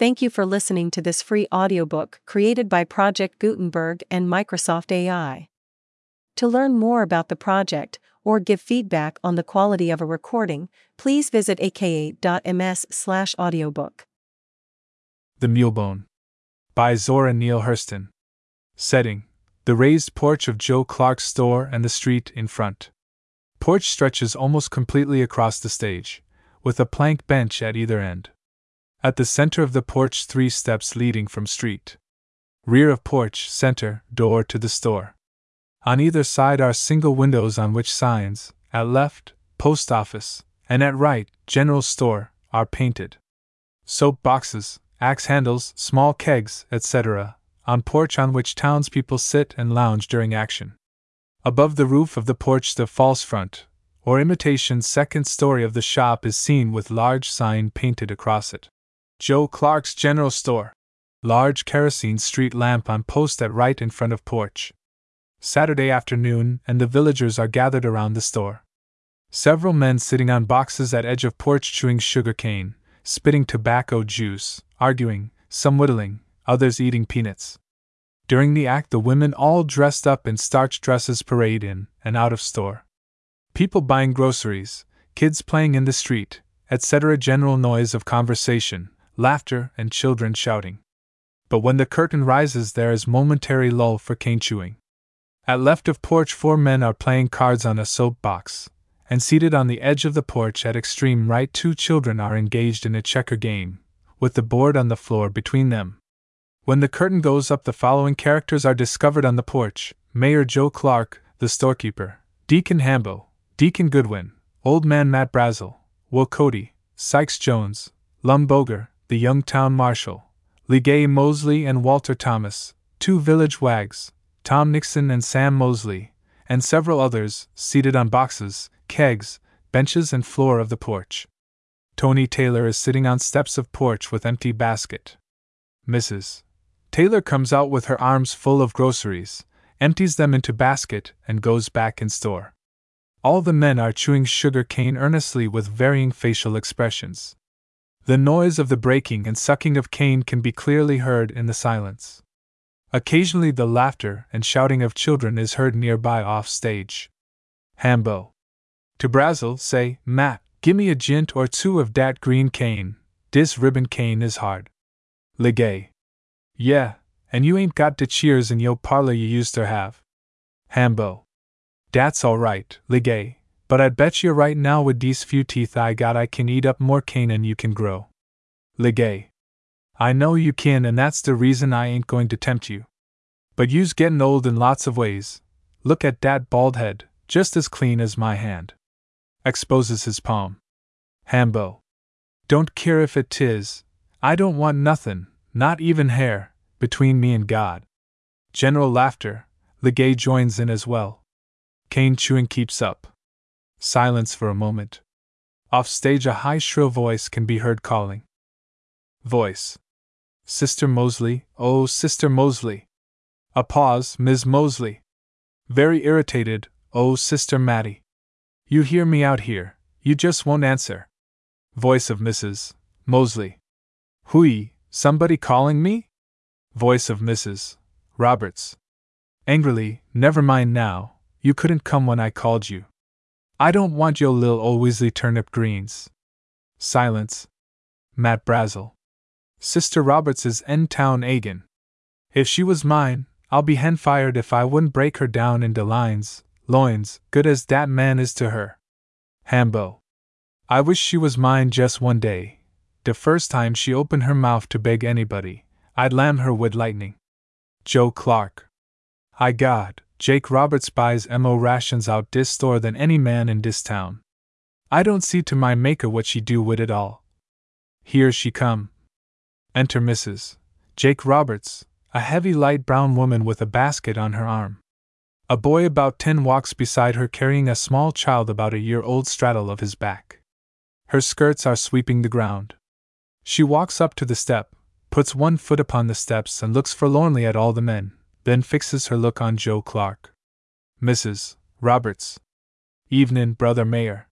Thank you for listening to this free audiobook created by Project Gutenberg and Microsoft AI. To learn more about the project or give feedback on the quality of a recording, please visit aka.ms/audiobook. The Mule-Bone by Zora Neale Hurston. Setting The raised porch of Joe Clark's store and the street in front. Porch stretches almost completely across the stage, with a plank bench at either end. At the center of the porch, three steps leading from street. Rear of porch, center, door to the store. On either side are single windows on which signs, at left, post office, and at right, general store, are painted. Soap boxes, axe handles, small kegs, etc., on porch on which townspeople sit and lounge during action. Above the roof of the porch, the false front, or imitation second story of the shop is seen with large sign painted across it. Joe Clark's General Store. Large kerosene street lamp on post at right in front of porch. Saturday afternoon, and the villagers are gathered around the store. Several men sitting on boxes at edge of porch chewing sugar cane, spitting tobacco juice, arguing, some whittling, others eating peanuts. During the act, the women all dressed up in starched dresses parade in and out of store. People buying groceries, kids playing in the street, etc. General noise of conversation, laughter, and children shouting. But when the curtain rises, there is momentary lull for cane chewing. At left of porch, four men are playing cards on a soap box, and seated on the edge of the porch at extreme right, two children are engaged in a checker game, with the board on the floor between them. When the curtain goes up, the following characters are discovered on the porch Mayor Joe Clark, the storekeeper, Deacon Hambo, Deacon Goodwin, Old Man Matt Brazel, Will Cody, Sykes Jones, Lum Boger, the young town marshal, Ligay Mosley and Walter Thomas, two village wags, Tom Nixon and Sam Mosley, and several others, seated on boxes, kegs, benches, and floor of the porch. Tony Taylor is sitting on steps of porch with empty basket. Mrs. Taylor comes out with her arms full of groceries, empties them into basket, and goes back in store. All the men are chewing sugar cane earnestly with varying facial expressions. The noise of the breaking and sucking of cane can be clearly heard in the silence. Occasionally, the laughter and shouting of children is heard nearby off stage. Hambo. To Brazel, say, Matt, gimme a jint or two of dat green cane, dis ribbon cane is hard. Legay. Yeah, and you ain't got de cheers in yo parlor you used to have. Hambo. Dat's all right, Ligay, but I bet you right now with these few teeth I got I can eat up more cane than you can grow. Legay. I know you can, and that's the reason I ain't going to tempt you. But you's gettin' old in lots of ways. Look at dat bald head, just as clean as my hand. Exposes his palm. Hambo. Don't care if it tis. I don't want nothin', not even hair, between me and God. General laughter. Ligay joins in as well. Cane chewing keeps up. Silence for a moment. Off stage, a high, shrill voice can be heard calling. Voice. Sister Mosley, oh, Sister Mosley. A pause, Ms. Mosley. Very irritated, oh, Sister Mattie. You hear me out here, you just won't answer. Voice of Mrs. Mosley. Hui, Somebody calling me? Voice of Mrs. Roberts. Angrily, never mind now, you couldn't come when I called you. I don't want yo lil ol' Weasley turnip greens. Silence. Matt Brazel. Sister Roberts is in town agin. If she was mine, I'll be hen fired if I wouldn't break her down into lines, loins, good as dat man is to her. Hambo. I wish she was mine just one day, De first time she opened her mouth to beg anybody, I'd lam her with lightning. Joe Clark. I God, Jake Roberts buys mo rations out dis store than any man in dis town. I don't see to my maker what she do wid it all. Here she come. Enter Mrs. Jake Roberts, a heavy light brown woman with a basket on her arm. A boy about ten walks beside her carrying a small child about a year old straddle of his back. Her skirts are sweeping the ground. She walks up to the step, puts one foot upon the steps, and looks forlornly at all the men, then fixes her look on Joe Clark. Mrs. Roberts. Evenin', Brother Mayor.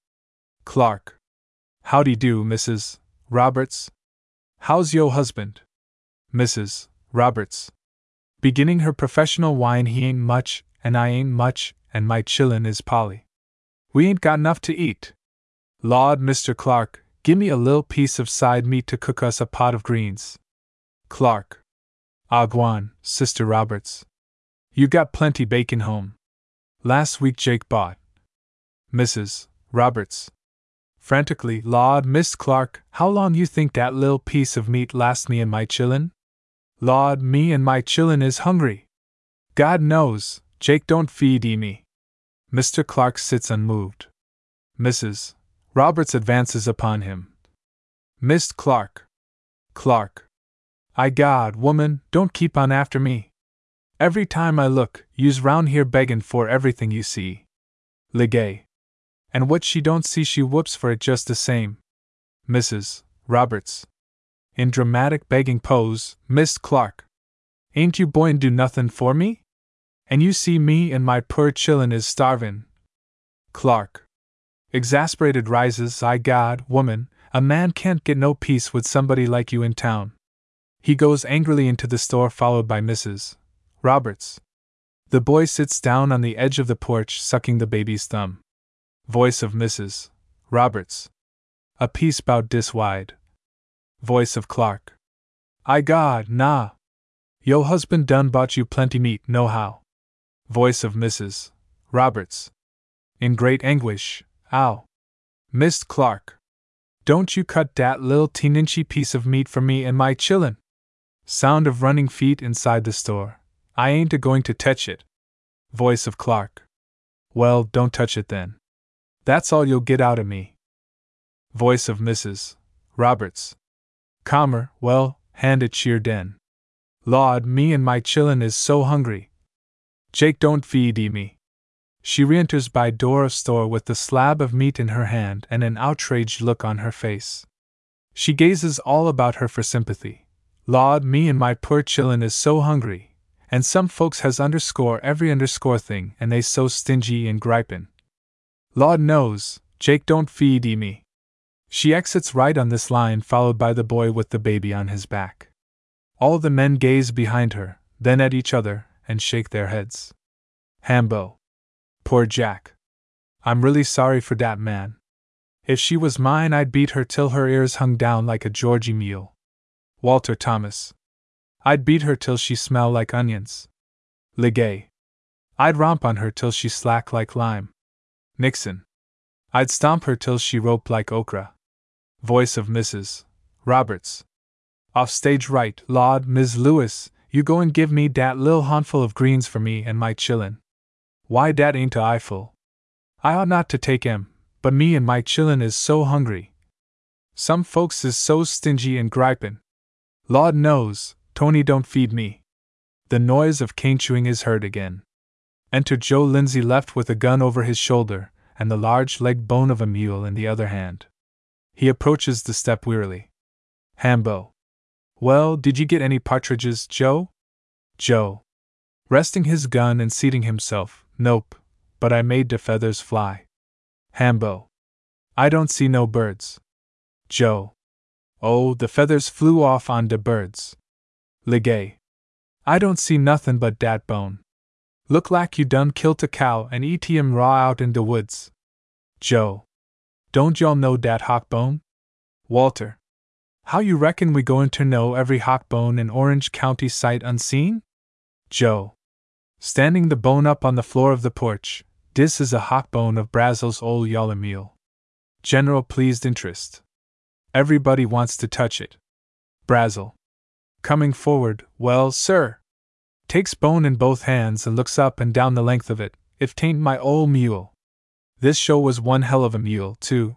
Clark. Howdy do, Mrs. Roberts. How's yo' husband? Mrs. Roberts. Beginning her professional whine he ain't much, and I ain't much, and my chillin' is Polly. We ain't got enough to eat. Lawd, Mr. Clark, gimme a lil piece of side meat to cook us a pot of greens. Clark. Agwan, Sister Roberts. You got plenty bacon home. Last week Jake bought. Mrs. Roberts. Frantically, Lawd, Miss Clark, how long you think that lil piece of meat last me and my chillin'? Lawd, me and my chillin' is hungry. God knows, Jake don't feed e me. Mr. Clark sits unmoved. Mrs. Roberts advances upon him. Miss Clark. Clark. I God, woman, don't keep on after me. Every time I look, you's round here beggin' for everything you see. Legay. And what she don't see she whoops for it just the same. Mrs. Roberts. In dramatic begging pose, Miss Clark. Ain't you boyn do nothin' for me? And you see me and my poor chillin' is starvin'. Clark. Exasperated rises, I God, woman, a man can't get no peace with somebody like you in town. He goes angrily into the store, followed by Mrs. Roberts. The boy sits down on the edge of the porch, sucking the baby's thumb. Voice of Mrs. Roberts. A piece bout dis wide. Voice of Clark. I God, nah. Yo husband done bought you plenty meat, no how. Voice of Mrs. Roberts. In great anguish, ow. Miss Clark. Don't you cut dat lil teenincy piece of meat for me and my chillin'. Sound of running feet inside the store. I ain't a going to touch it. Voice of Clark. Well, don't touch it then. That's all you'll get out of me. Voice of Mrs. Roberts. Calmer, well, hand it cheer den. Lawd, me and my chillin' is so hungry, Jake don't feed e me. She reenters by door of store with the slab of meat in her hand and an outraged look on her face. She gazes all about her for sympathy. Lawd, me and my poor chillin' is so hungry, and some folks has underscore every underscore thing and they so stingy and gripin'. Lawd knows, Jake don't feed e me. She exits right on this line, followed by the boy with the baby on his back. All the men gaze behind her, then at each other, and shake their heads. Hambo. Poor Jack. I'm really sorry for dat man. If she was mine, I'd beat her till her ears hung down like a Georgie mule. Walter Thomas. I'd beat her till she smell like onions. Legay. I'd romp on her till she slack like lime. Nixon. I'd stomp her till she rope like okra. Voice of Mrs. Roberts. Off stage right, Lawd, Ms. Lewis, you go and give me dat lil handful of greens for me and my chillin'. Why dat ain't a eyeful. I ought not to take 'em, but me and my chillin' is so hungry. Some folks is so stingy and gripin'. Lawd knows, Tony don't feed me. The noise of cane chewing is heard again. Enter Joe Lindsay left with a gun over his shoulder and the large leg bone of a mule in the other hand. He approaches the step wearily. Hambo. Well, did you get any partridges, Joe? Joe. Resting his gun and seating himself, Nope, but I made de feathers fly. Hambo. I don't see no birds. Joe. Oh, the feathers flew off on de birds. Legay. I don't see nothin' but dat bone. Look lak you done kilt a cow and eat him raw out in de woods. Joe. Don't y'all know dat hawk bone? Walter. How you reckon we goin' ter know every hawk bone in Orange County sight unseen? Joe. Standing the bone up on the floor of the porch, dis is a hawk bone of Brazel's old yaller mule. General pleased interest. Everybody wants to touch it. Brazel. Coming forward, well, sir. Takes bone in both hands and looks up and down the length of it, if tain't my old mule. This show was one hell of a mule, too.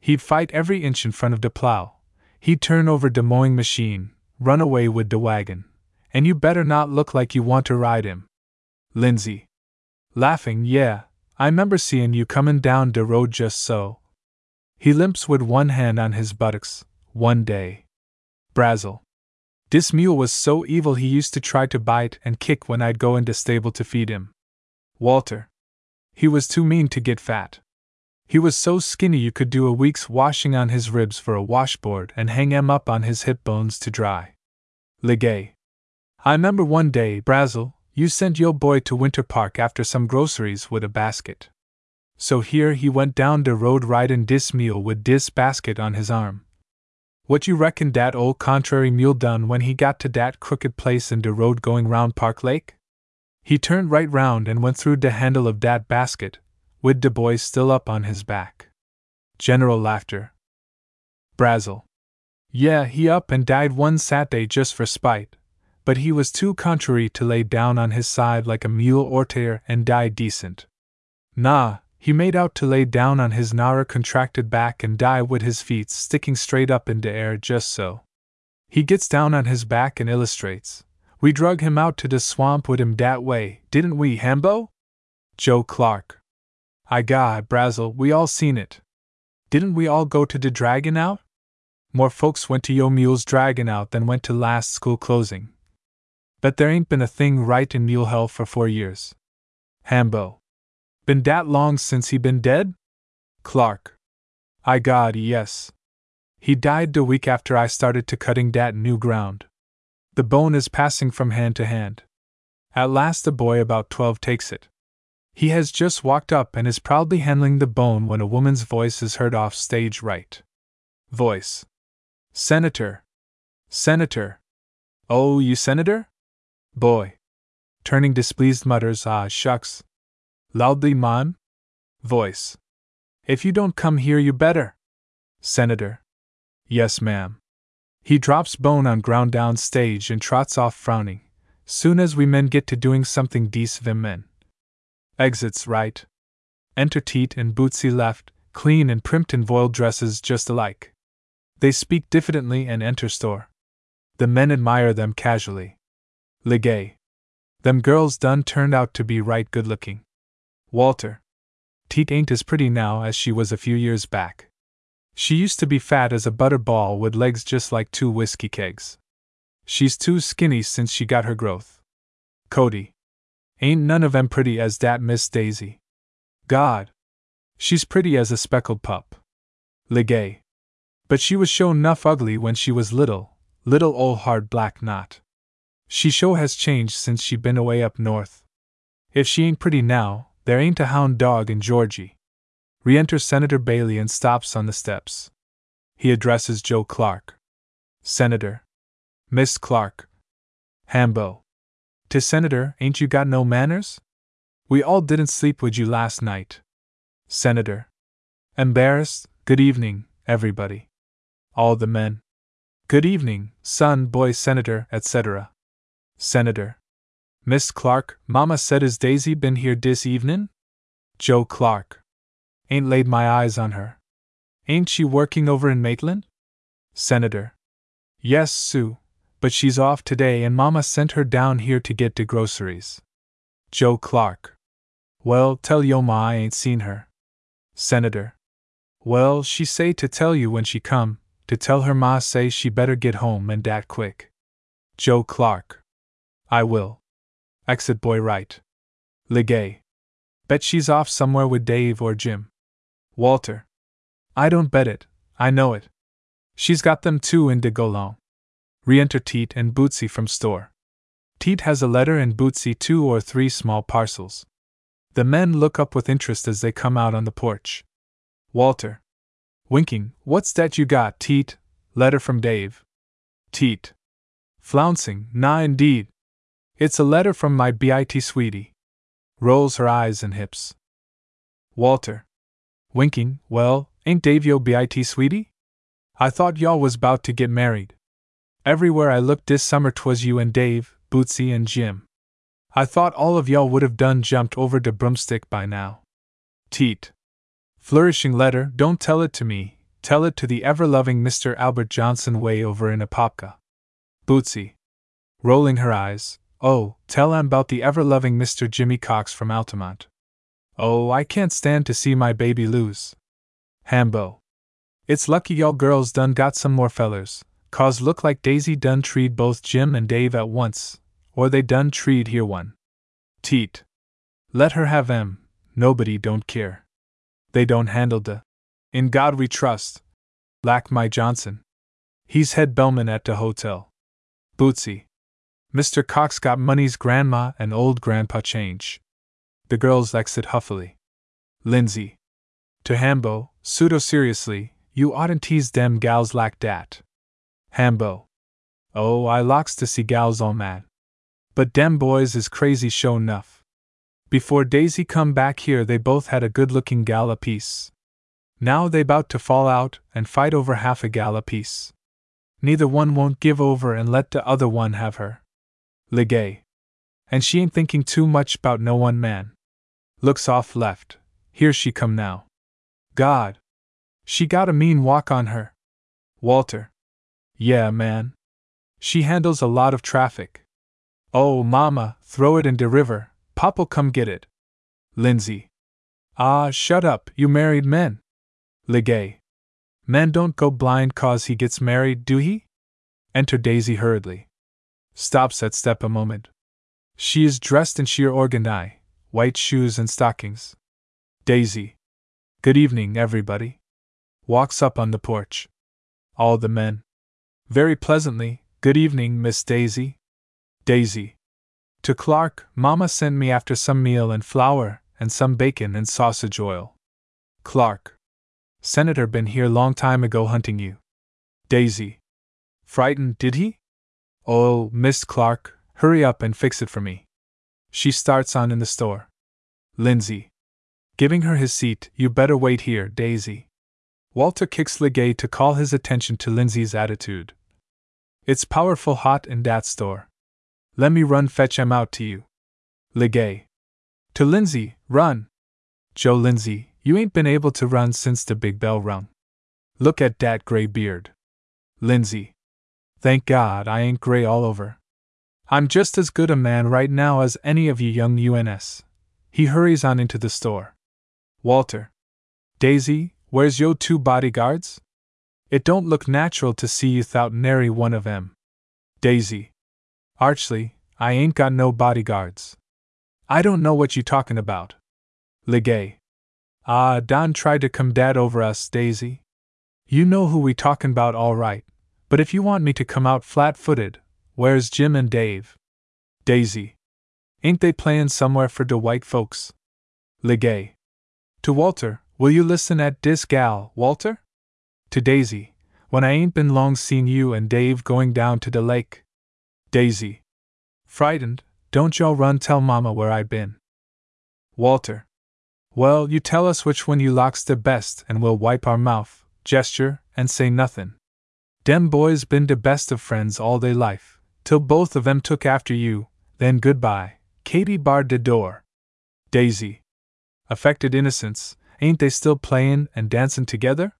He'd fight every inch in front of de plow, He'd turn over de mowing machine, run away with de wagon, and you better not look like you want to ride him. Lindsay. Laughing, yeah, I remember seein' you comin' down de road just so. He limps with one hand on his buttocks, one day. Brazel. Dis mule was so evil he used to try to bite and kick when I'd go in de stable to feed him. Walter. He was too mean to get fat. He was so skinny you could do a week's washing on his ribs for a washboard and hang 'em up on his hip bones to dry. Legay. I remember one day, Brazel, you sent yo boy to Winter Park after some groceries with a basket. So here he went down de road riding dis mule with dis basket on his arm. What you reckon dat old contrary mule done when he got to dat crooked place in de road going round Park Lake? He turned right round and went through de handle of dat basket, wid de boy still up on his back. General laughter. Brazel. Yeah, he up and died one Saturday just for spite, but he was too contrary to lay down on his side like a mule or tear and die decent. Nah, he made out to lay down on his narrer contracted back and die with his feet sticking straight up in the air just so. He gets down on his back and illustrates. We drug him out to the swamp with him dat way, didn't we, Hambo? Joe Clark. I God, Brazel, we all seen it. Didn't we all go to de dragon out? More folks went to yo mule's dragon out than went to last school closing. Bet there ain't been a thing right in mule hell for four years. Hambo. Been dat long since he been dead? Clark. I God, yes. He died the week after I started to cutting dat new ground. The bone is passing from hand to hand. At last a boy about twelve takes it. He has just walked up and is proudly handling the bone when a woman's voice is heard off stage right. Voice. Senator. Senator. Oh, you senator? Boy. Turning displeased mutters, ah, shucks, Loudly, mon? Voice. If you don't come here, you better. Senator. Yes, ma'am. He drops bone on ground down stage and trots off frowning. Soon as we men get to doing something decent, men. Exits right. Enter Teet and Bootsy left, clean and primped in voile dresses just alike. They speak diffidently and enter store. The men admire them casually. Legay. Them girls done turned out to be right good looking. Walter. Teet ain't as pretty now as she was a few years back. She used to be fat as a butter ball with legs just like two whiskey kegs. She's too skinny since she got her growth. Cody. Ain't none of 'em pretty as dat Miss Daisy. God. She's pretty as a speckled pup. Legay. But she was show nuff ugly when she was little, little ol' hard black knot. She show has changed since she been away up north. If she ain't pretty now, there ain't a hound dog in Georgie. Re enters Senator Bailey and stops on the steps. He addresses Joe Clark. Senator. Miss Clark. Hambo. To Senator, ain't you got no manners? We all didn't sleep with you last night. Senator. Embarrassed, good evening, everybody. All the men. Good evening, son, boy, senator, etc. Senator. Miss Clark, Mama said is Daisy been here dis evenin'? Joe Clark. Ain't laid my eyes on her. Ain't she working over in Maitland? Senator. Yes, Sue, but she's off today and Mama sent her down here to get de groceries. Joe Clark. Well, tell yo ma I ain't seen her. Senator. Well, she say to tell you when she come, to tell her ma say she better get home and dat quick. Joe Clark. I will. Exit boy right. Legay. Bet she's off somewhere with Dave or Jim. Walter. I don't bet it, I know it. She's got them two in de Golon. Re enter Teet and Bootsy from store. Teet has a letter and Bootsy two or three small parcels. The men look up with interest as they come out on the porch. Walter. Winking, what's that you got, Teet? Letter from Dave. Teet. Flouncing, nah indeed. It's a letter from my BIT sweetie. Rolls her eyes and hips. Walter. Winking, well, ain't Dave yo BIT sweetie? I thought y'all was bout to get married. Everywhere I looked this summer 'twas you and Dave, Bootsy and Jim. I thought all of y'all would have done jumped over the broomstick by now. Teet. Flourishing letter, don't tell it to me, tell it to the ever loving Mr. Albert Johnson way over in Apopka. Bootsy. Rolling her eyes, Oh, tell about the ever loving Mr. Jimmy Cox from Altamont. Oh, I can't stand to see my baby lose. Hambo. It's lucky y'all girls done got some more fellers, cause look like Daisy done treed both Jim and Dave at once, or they done treed here one. Teet. Let her have em, nobody don't care. They don't handle de. In God we trust. Lack my Johnson. He's head bellman at de hotel. Bootsy. Mr. Cox got money's grandma and old grandpa change. The girls exit huffily. Lindsay. To Hambo, pseudo seriously, you oughtn't tease dem gals like dat. Hambo. Oh, I locks to see gals all mad. But dem boys is crazy show nuff. Before Daisy come back here they both had a good looking gal apiece. Now they bout to fall out and fight over half a gal apiece. Neither one won't give over and let the other one have her. Legay. And she ain't thinking too much about no one man. Looks off left. Here she come now. God. She got a mean walk on her. Walter. Yeah, man. She handles a lot of traffic. Oh, mama, throw it in de river. Pop'll come get it. Lindsay. Ah, shut up, you married men. Legay. Man don't go blind cause he gets married, do he? Enter Daisy hurriedly. Stops at step a moment. She is dressed in sheer organdie, white shoes and stockings. Daisy. Good evening, everybody. Walks up on the porch. All the men. Very pleasantly, good evening, Miss Daisy. Daisy. To Clark, Mamma sent me after some meal and flour, and some bacon and sausage oil. Clark. Senator been here long time ago hunting you. Daisy. Frightened, did he? Oh, Miss Clark, hurry up and fix it for me. She starts on in the store. Lindsay. Giving her his seat, you better wait here, Daisy. Walter kicks Legay to call his attention to Lindsay's attitude. It's powerful hot in that store. Let me run fetch em out to you. Legay. To Lindsay, run. Joe Lindsay, you ain't been able to run since the big bell rung. Look at dat gray beard. Lindsay. Thank God I ain't gray all over. I'm just as good a man right now as any of you young UNS. He hurries on into the store. Walter. Daisy, where's yo two bodyguards? It don't look natural to see you thout nary one of em. Daisy. Archly, I ain't got no bodyguards. I don't know what you talkin' about. Legay. Ah, Don tried to come dad over us, Daisy. You know who we talkin' about all right, but if you want me to come out flat footed, where's Jim and Dave? Daisy. Ain't they playin' somewhere for de white folks? Legay. To Walter, will you listen at dis gal, Walter? To Daisy, when I ain't been long seen you and Dave going down to de lake. Daisy. Frightened, don't y'all run tell Mama where I been. Walter. Well, you tell us which one you locks the best, and we'll wipe our mouth, gesture, and say nothin'. Dem boys been de best of friends all they life, till both of 'em took after you, then goodbye. Katy barred de door. Daisy. Affected innocence, ain't they still playin' and dancin' together?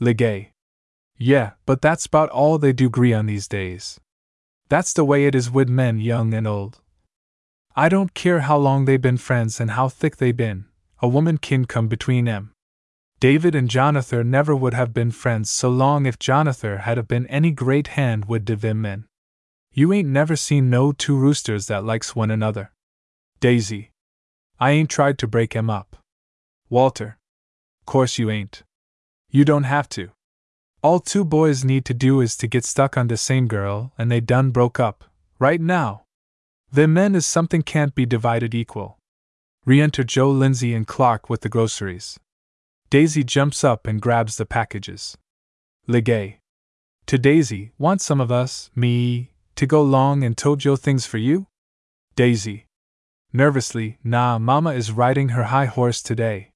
Legay. Yeah, but that's 'bout all they do gree on these days. That's the way it is wid men young and old. I don't care how long they been friends and how thick they been, a woman kin come between 'em. David and Jonathan never would have been friends so long if Jonathan had been any great hand wid de men. You ain't never seen no two roosters that likes one another. Daisy. I ain't tried to break 'em up. Walter. Course you ain't. You don't have to. All two boys need to do is to get stuck on the same girl and they done broke up, right now. The men is something can't be divided equal. Re enter Joe Lindsay and Clark with the groceries. Daisy jumps up and grabs the packages. Legay. To Daisy, want some of us, me, to go long and tote Joe things for you? Daisy. Nervously, nah, Mama is riding her high horse today.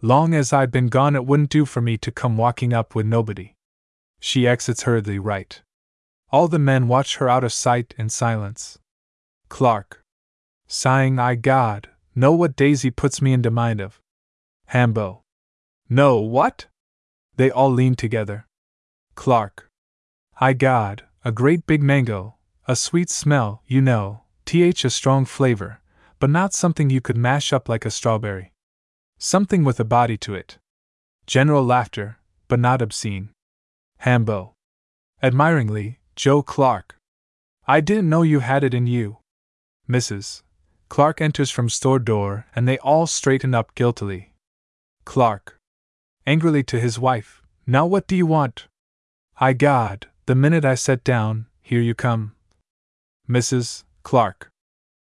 Long as I'd been gone, it wouldn't do for me to come walking up with nobody. She exits hurriedly right. All the men watch her out of sight in silence. Clark. Sighing, I God, know what Daisy puts me into mind of. Hambo. No, what? They all lean together. Clark. I God, a great big mango, a sweet smell, you know, th a strong flavor, but not something you could mash up like a strawberry. Something with a body to it. General laughter, but not obscene. Hambo. Admiringly, Joe Clark. I didn't know you had it in you. Mrs. Clark enters from store door, and they all straighten up guiltily. Clark. Angrily to his wife, Now what do you want? I God, the minute I set down, here you come. Mrs. Clark.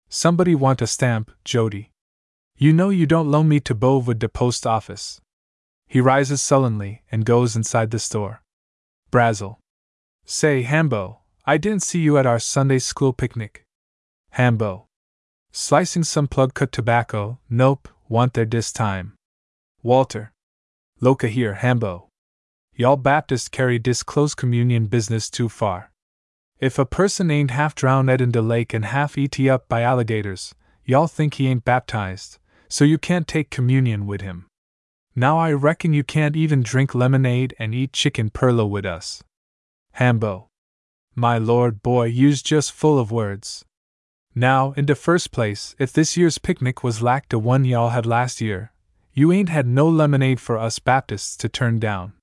Somebody want a stamp, Jody. You know you don't loan me to Bovewood the post office. He rises sullenly and goes inside the store. Brazel. Say, Hambo, I didn't see you at our Sunday school picnic. Hambo. Slicing some plug cut tobacco, nope, want there this time. Walter. Loca here, Hambo. Y'all Baptist carry dis close communion business too far. If a person ain't half drowned in the lake and half eat up by alligators, y'all think he ain't baptized, so you can't take communion with him. Now I reckon you can't even drink lemonade and eat chicken perlo with us. Hambo. My lord boy, you's just full of words. Now, in de first place, if this year's picnic was like the one y'all had last year, you ain't had no lemonade for us Baptists to turn down.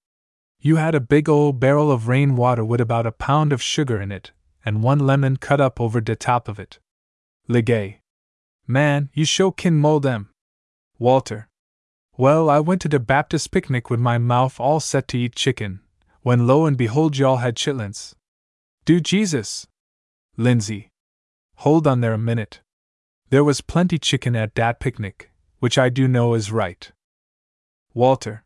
You had a big old barrel of rain water with about a pound of sugar in it, and one lemon cut up over de top of it. Legay. Man, you sure kin mold them. Walter. Well, I went to de Baptist picnic with my mouth all set to eat chicken, when lo and behold y'all had chitlins. Do Jesus! Lindsay. Hold on there a minute. There was plenty chicken at dat picnic, which I do know is right. Walter.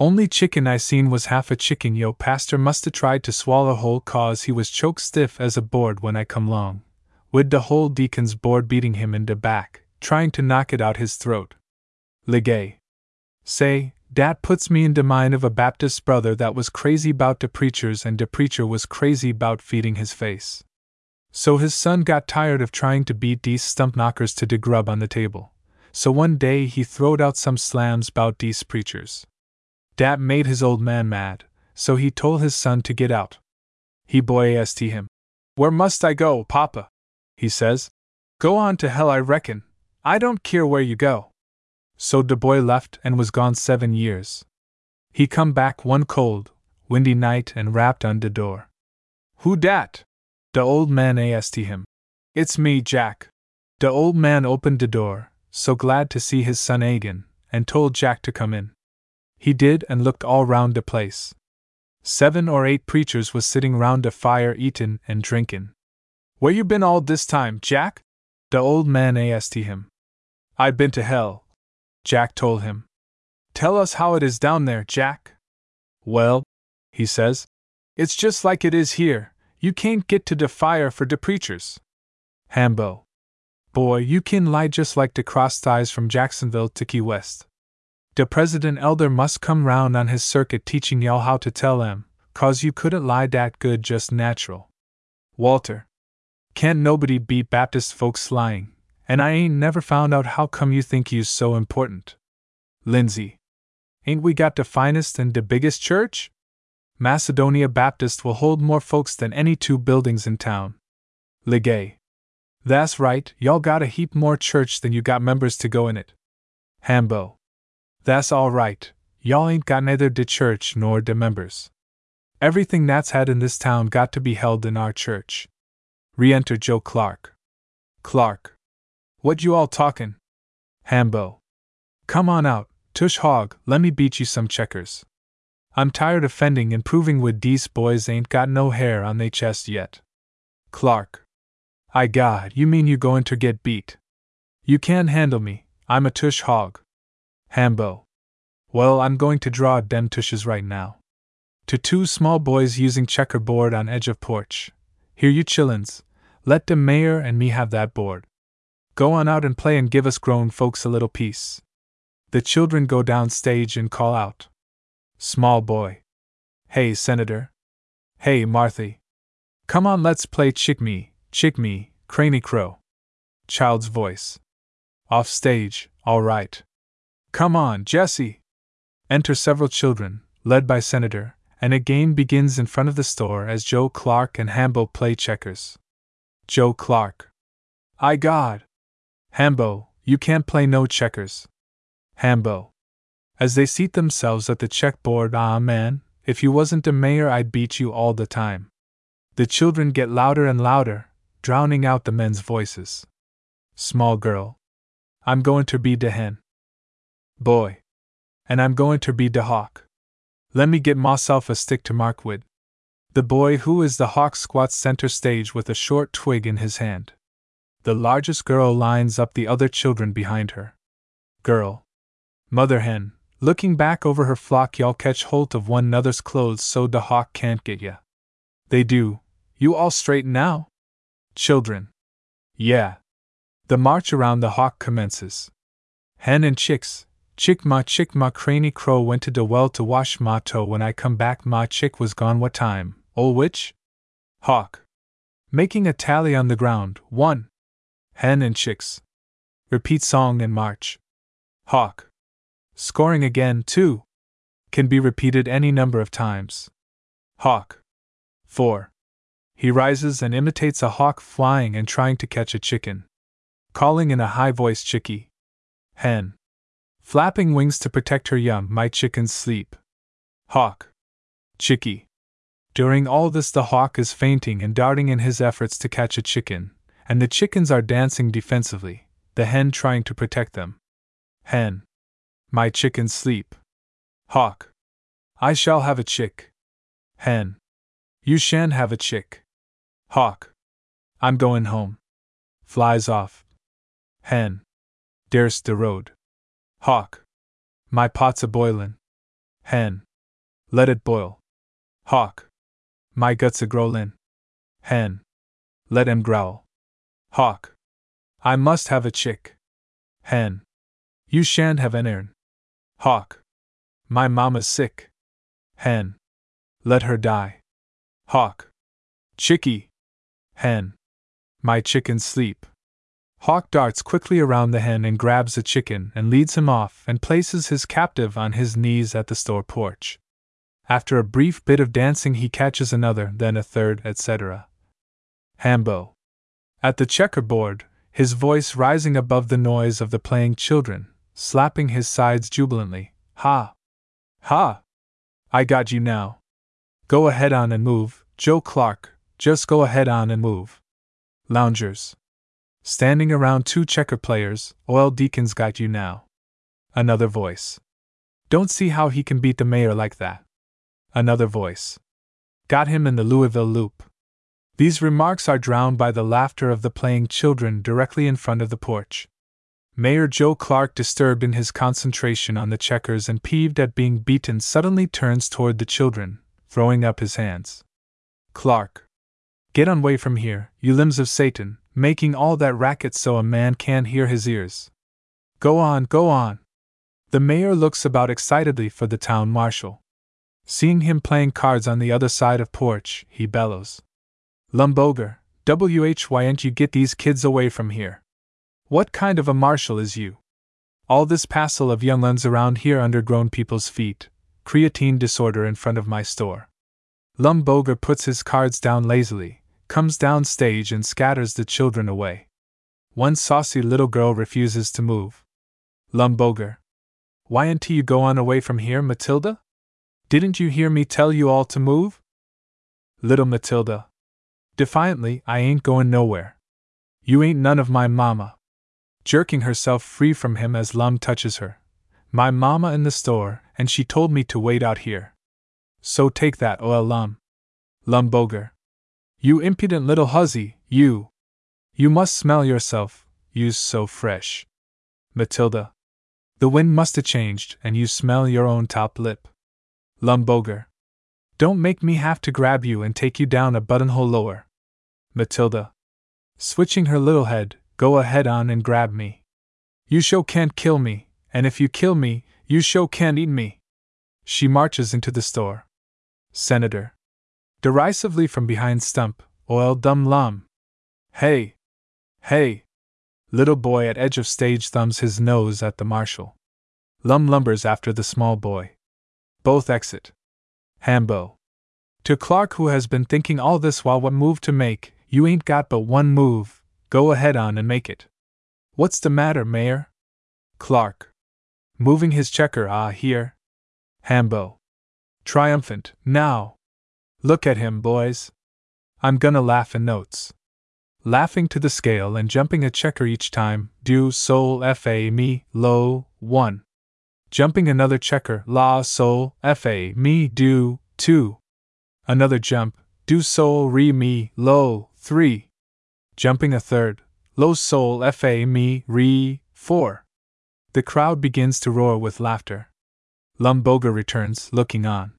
Only chicken I seen was half a chicken yo pastor musta tried to swallow whole cause he was choke stiff as a board when I come long, with the whole deacon's board beating him in the back, trying to knock it out his throat. Legay. Say, dat puts me in de mind of a Baptist brother that was crazy bout de preachers and de preacher was crazy bout feeding his face. So his son got tired of trying to beat dese stump knockers to de grub on the table. So one day he throwed out some slams bout dese preachers. Dat made his old man mad, so he told his son to get out. He boy asked him, Where must I go, papa? He says, Go on to hell, I reckon. I don't care where you go. So de boy left and was gone seven years. He come back one cold, windy night and rapped on the door. Who dat? De old man asked him. It's me, Jack. De old man opened de door, so glad to see his son again, and told Jack to come in. He did and looked all round the place. Seven or eight preachers was sitting round a fire eatin' and drinkin'. Where you been all this time, Jack? The old man asked him. I been to hell, Jack told him. Tell us how it is down there, Jack. Well, he says, it's just like it is here. You can't get to the fire for the preachers. Hambo. Boy, you can lie just like the cross ties from Jacksonville to Key West. De president elder must come round on his circuit teaching y'all how to tell em, cause you couldn't lie dat good just natural. Walter. Can't nobody beat Baptist folks lying and I ain't never found out how come you think you's so important. Lindsay. Ain't we got de finest and de biggest church? Macedonia Baptist will hold more folks than any two buildings in town. Legay. That's right, y'all got a heap more church than you got members to go in it. Hambo. That's all right, y'all ain't got neither de church nor de members. Everything that's had in this town got to be held in our church. Re enter Joe Clark. Clark. What you all talkin'? Hambo. Come on out, tush hog, let me beat you some checkers. I'm tired of fending and proving with dese boys ain't got no hair on they chest yet. Clark. I God, you mean you goin' ter get beat? You can't handle me, I'm a tush hog. Hambo. Well, I'm going to draw dem tushes right now. To two small boys using checkerboard on edge of porch. Here you chillins, let the mayor and me have that board. Go on out and play and give us grown folks a little peace. The children go down stage and call out. Small boy. Hey, Senator. Hey, Marthy. Come on, let's play chick me, chick me, cranny crow. Child's voice. Off stage, all right. Come on, Jesse. Enter several children, led by Senator, and a game begins in front of the store as Joe Clark and Hambo play checkers. Joe Clark. I God! Hambo, you can't play no checkers. Hambo. As they seat themselves at the checkboard, ah man, if you wasn't a mayor, I'd beat you all the time. The children get louder and louder, drowning out the men's voices. Small girl. I'm going to be de hen. Boy. And I'm going to be de hawk. Let me get myself a stick to mark with. The boy who is the hawk squats center stage with a short twig in his hand. The largest girl lines up the other children behind her. Girl. Mother hen, looking back over her flock, y'all catch hold of one another's clothes so the hawk can't get ya. They do. You all straight now? Children. Yeah. The march around the hawk commences. Hen and chicks, chick ma chick ma cranny crow went to the well to wash ma toe when I come back ma chick was gone what time, ol' witch? Hawk. Making a tally on the ground, one. Hen and chicks. Repeat song and march. Hawk. Scoring again, two. Can be repeated any number of times. Hawk. 4. He rises and imitates a hawk flying and trying to catch a chicken. Calling in a high voice, Chickie. Hen. Flapping wings to protect her young, my chickens sleep. Hawk. Chickie. During all this, the hawk is fainting and darting in his efforts to catch a chicken, and the chickens are dancing defensively, the hen trying to protect them. Hen. My chickens sleep. Hawk. I shall have a chick. Hen. You shan't have a chick. Hawk. I'm going home. Flies off. Hen. Dares the road. Hawk. My pot's a boilin'. Hen. Let it boil. Hawk. My guts a growlin'. Hen. Let him growl. Hawk. I must have a chick. Hen. You shan't have an ern. Hawk. My mamma's sick. Hen. Let her die. Hawk. Chickie. Hen. My chickens sleep. Hawk darts quickly around the hen and grabs the chicken and leads him off and places his captive on his knees at the store porch. After a brief bit of dancing, he catches another, then a third, etc. Hambo. At the checkerboard, his voice rising above the noise of the playing children, slapping his sides jubilantly. Ha! Ha! I got you now. Go ahead on and move, Joe Clark, just go ahead on and move. Loungers. Standing around two checker players, Oil Deacon's got you now. Another voice. Don't see how he can beat the mayor like that. Another voice. Got him in the Louisville loop. These remarks are drowned by the laughter of the playing children directly in front of the porch. Mayor Joe Clark, disturbed in his concentration on the checkers and peeved at being beaten, suddenly turns toward the children, throwing up his hands. Clark. Get on away from here, you limbs of Satan, making all that racket so a man can't hear his ears. Go on, go on. The mayor looks about excitedly for the town marshal. Seeing him playing cards on the other side of porch, he bellows. Lum Boger, WHYN't you get these kids away from here? What kind of a marshal is you? All this passel of young uns around here under grown people's feet, creatine disorder in front of my store. Lum Boger puts his cards down lazily, comes down stage and scatters the children away. One saucy little girl refuses to move. Lum Boger. Why'n't you go on away from here, Matilda? Didn't you hear me tell you all to move? Little Matilda, Defiantly, I ain't going nowhere. You ain't none of my mama. Jerking herself free from him as Lum touches her. My mama in the store, and she told me to wait out here. So take that, oil Lum. Lumboger. You impudent little hussy, you. You must smell yourself, you's so fresh. Matilda. The wind must have changed, and you smell your own top lip. Lum Boger. Don't make me have to grab you and take you down a buttonhole lower. Matilda. Switching her little head, go ahead on and grab me. You show can't kill me, and if you kill me, you show can't eat me. She marches into the store. Senator. Derisively from behind stump, oil dum lum. Hey! Hey! Little boy at edge of stage thumbs his nose at the marshal. Lum lumbers after the small boy. Both exit. Hambo. To Clark, who has been thinking all this while what move to make, you ain't got but one move, go ahead on and make it. What's the matter, Mayor? Clark. Moving his checker, ah, here. Hambo. Triumphant, now. Look at him, boys. I'm gonna laugh in notes. Laughing to the scale and jumping a checker each time, do, sol, fa, mi, lo, one. Jumping another checker, la, sol, fa, mi, do, two. Another jump, do, sol, re, mi, lo, three. Jumping a third, lo, sol, fa, mi, re, four. The crowd begins to roar with laughter. Lum Boger returns, looking on.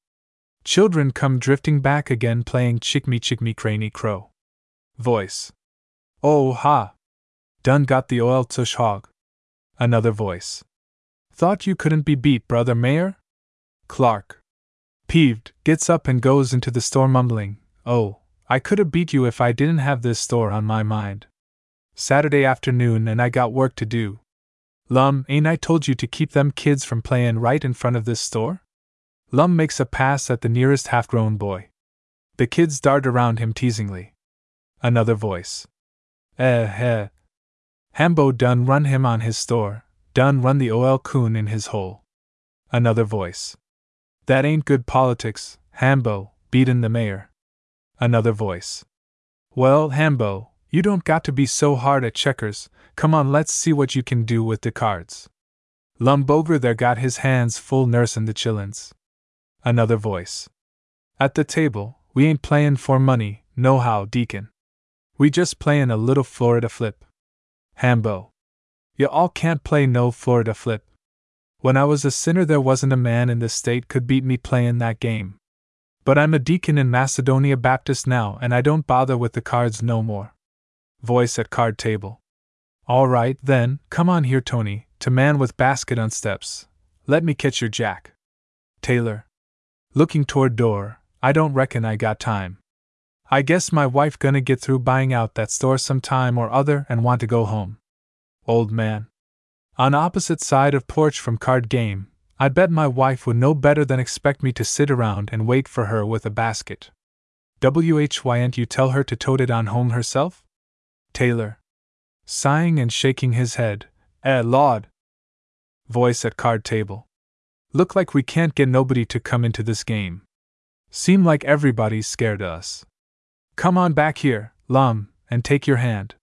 Children come drifting back again, playing Chick me Chick me Craney Crow. Voice. Oh ha! Done got the oil tush hog. Another voice. Thought you couldn't be beat, brother Mayor? Clark. Peeved, gets up and goes into the store mumbling, Oh, I could have beat you if I didn't have this store on my mind. Saturday afternoon and I got work to do. Lum, ain't I told you to keep them kids from playin' right in front of this store? Lum makes a pass at the nearest half grown boy. The kids dart around him teasingly. Another voice. Eh heh. Hambo done run him on his store, done run the OL coon in his hole. Another voice. That ain't good politics, Hambo, beatin' the mayor. Another voice. Well, Hambo, you don't got to be so hard at checkers, come on, let's see what you can do with the cards. Lum Boger there got his hands full nursin' the chillins. Another voice. At the table, we ain't playin' for money, nohow, Deacon. We just playin' a little Florida flip. Hambo. You all can't play no Florida flip. When I was a sinner, there wasn't a man in this state could beat me playin' that game. But I'm a deacon in Macedonia Baptist now, and I don't bother with the cards no more. Voice at card table. All right, then, come on here, Tony, to man with basket on steps. Let me catch your jack. Taylor. Looking toward door, I don't reckon I got time. I guess my wife gonna get through buying out that store some time or other and want to go home. Old man. On opposite side of porch from card game, I bet my wife would know better than expect me to sit around and wait for her with a basket. WHYN't you tell her to tote it on home herself? Taylor. Sighing and shaking his head. Eh, Lord. Voice at card table. Look like we can't get nobody to come into this game. Seem like everybody's scared of us. Come on back here, Lum, and take your hand.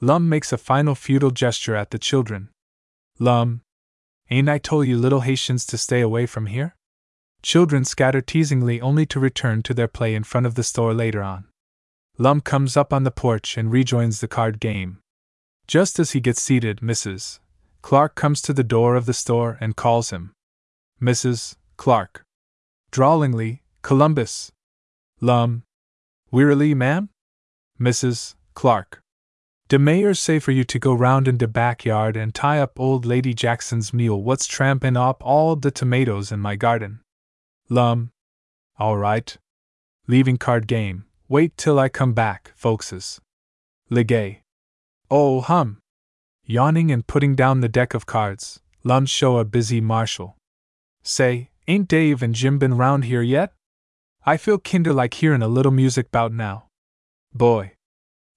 Lum makes a final futile gesture at the children. Lum, ain't I told you little Haitians to stay away from here? Children scatter teasingly only to return to their play in front of the store later on. Lum comes up on the porch and rejoins the card game. Just as he gets seated, Mrs. Clark comes to the door of the store and calls him. Mrs. Clark. Drawlingly, Columbus. Lum, Wearily, ma'am? Mrs. Clark. De mayor say for you to go round in de backyard and tie up old Lady Jackson's mule what's trampin' up all de tomatoes in my garden. Lum. All right. Leaving card game. Wait till I come back, folkses. Legay. Oh, hum. Yawning and putting down the deck of cards, Lum show a busy marshal. Say, ain't Dave and Jim been round here yet? I feel kinder like hearin' a little music bout now. Boy.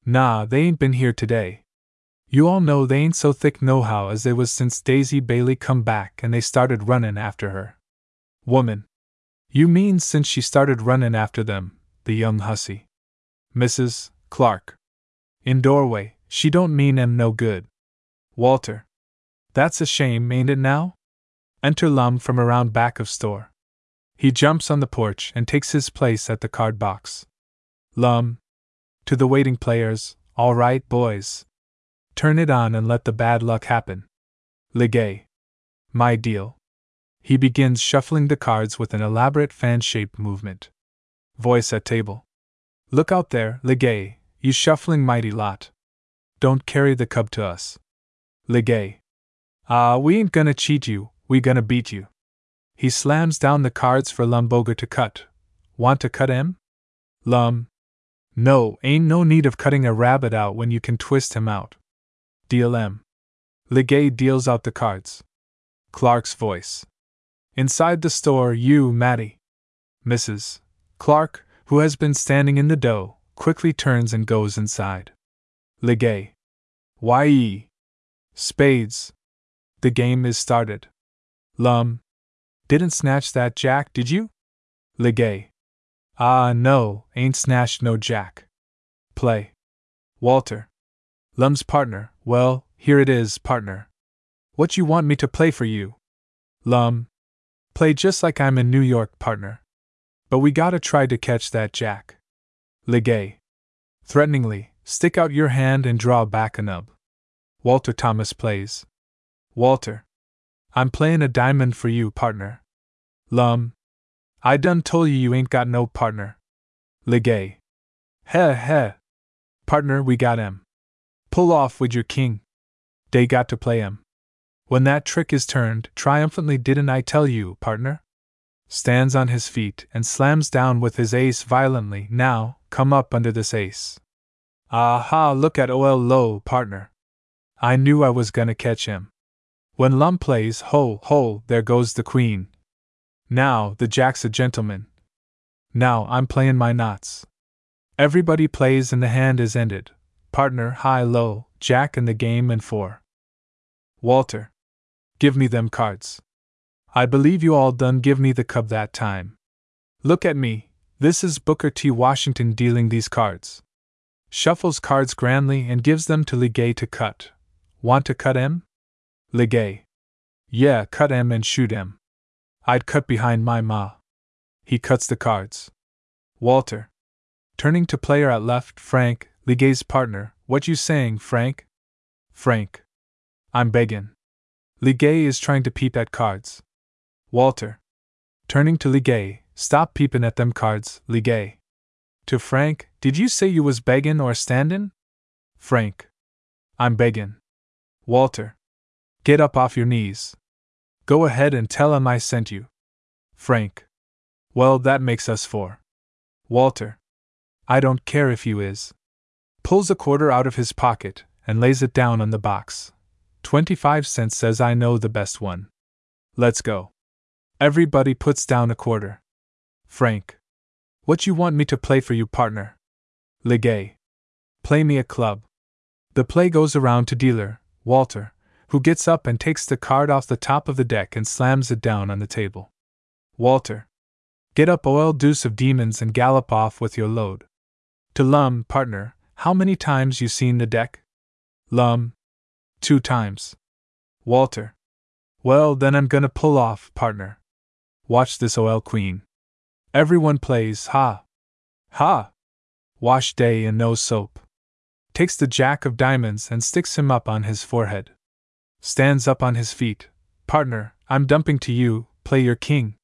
Nah, they ain't been here today. You all know they ain't so thick nohow as they was since Daisy Bailey come back and they started runnin' after her. Woman. You mean since she started runnin' after them, the young hussy. Mrs. Clark. In doorway, she don't mean em no good. Walter. That's a shame, ain't it now? Enter Lum from around back of store. He jumps on the porch and takes his place at the card box. Lum. To the waiting players, all right, boys. Turn it on and let the bad luck happen. Legay. My deal. He begins shuffling the cards with an elaborate fan shaped movement. Voice at table. Look out there, Legay, you shuffling mighty lot. Don't carry the cub to us. Legay. Ah, we ain't gonna cheat you, we gonna beat you. He slams down the cards for Lum Boger to cut. Want to cut him? Lum. No, ain't no need of cutting a rabbit out when you can twist him out. Deal M. Legay deals out the cards. Clark's voice. Inside the store, you, Mattie. Mrs. Clark, who has been standing in the dough, quickly turns and goes inside. Legay. Why? Spades. The game is started. Lum. Didn't snatch that jack, did you? Legay. Ah, no, ain't snatched no jack. Play. Walter. Lum's partner, well, here it is, partner. What you want me to play for you? Lum. Play just like I'm in New York, partner. But we gotta try to catch that jack. Legay. Threateningly, stick out your hand and draw back a nub. Walter Thomas plays. Walter. I'm playin' a diamond for you, partner. Lum. I done tol' you you ain't got no partner. Legay. Heh heh. Partner, we got him. Pull off with your king. They got to play him. When that trick is turned, triumphantly didn't I tell you, partner? Stands on his feet and slams down with his ace violently. Now, come up under this ace. Aha, look at OL low, partner. I knew I was gonna catch him. When Lum plays, ho, ho, there goes the queen. Now, the jack's a gentleman. Now, I'm playin' my knots. Everybody plays and the hand is ended. Partner, high, low, jack and the game and four. Walter. Give me them cards. I believe you all done give me the cub that time. Look at me, this is Booker T. Washington dealing these cards. Shuffles cards grandly and gives them to Legay to cut. Want to cut em? Legay. Yeah, cut em and shoot em. I'd cut behind my ma. He cuts the cards. Walter. Turning to player at left, Frank, Legay's partner, what you saying, Frank? Frank. I'm beggin'. Legay is trying to peep at cards. Walter. Turning to Legay, stop peepin' at them cards, Legay. To Frank, did you say you was beggin' or standin'? Frank. I'm beggin'. Walter. Get up off your knees. Go ahead and tell 'em I sent you. Frank. Well, that makes us four. Walter. I don't care if you is. Pulls a quarter out of his pocket and lays it down on the box. 25 cents says I know the best one. Let's go. Everybody puts down a quarter. Frank. What you want me to play for you, partner? Legay. Play me a club. The play goes around to dealer, Walter, who gets up and takes the card off the top of the deck and slams it down on the table. Walter. Get up, oil deuce of demons, and gallop off with your load. To Lum, partner, how many times you seen the deck? Lum. Two times. Walter. Well, then I'm gonna pull off, partner. Watch this OL Queen. Everyone plays, ha. Ha. Wash day and no soap. Takes the jack of diamonds and sticks him up on his forehead. Stands up on his feet. Partner, I'm dumping to you, play your king.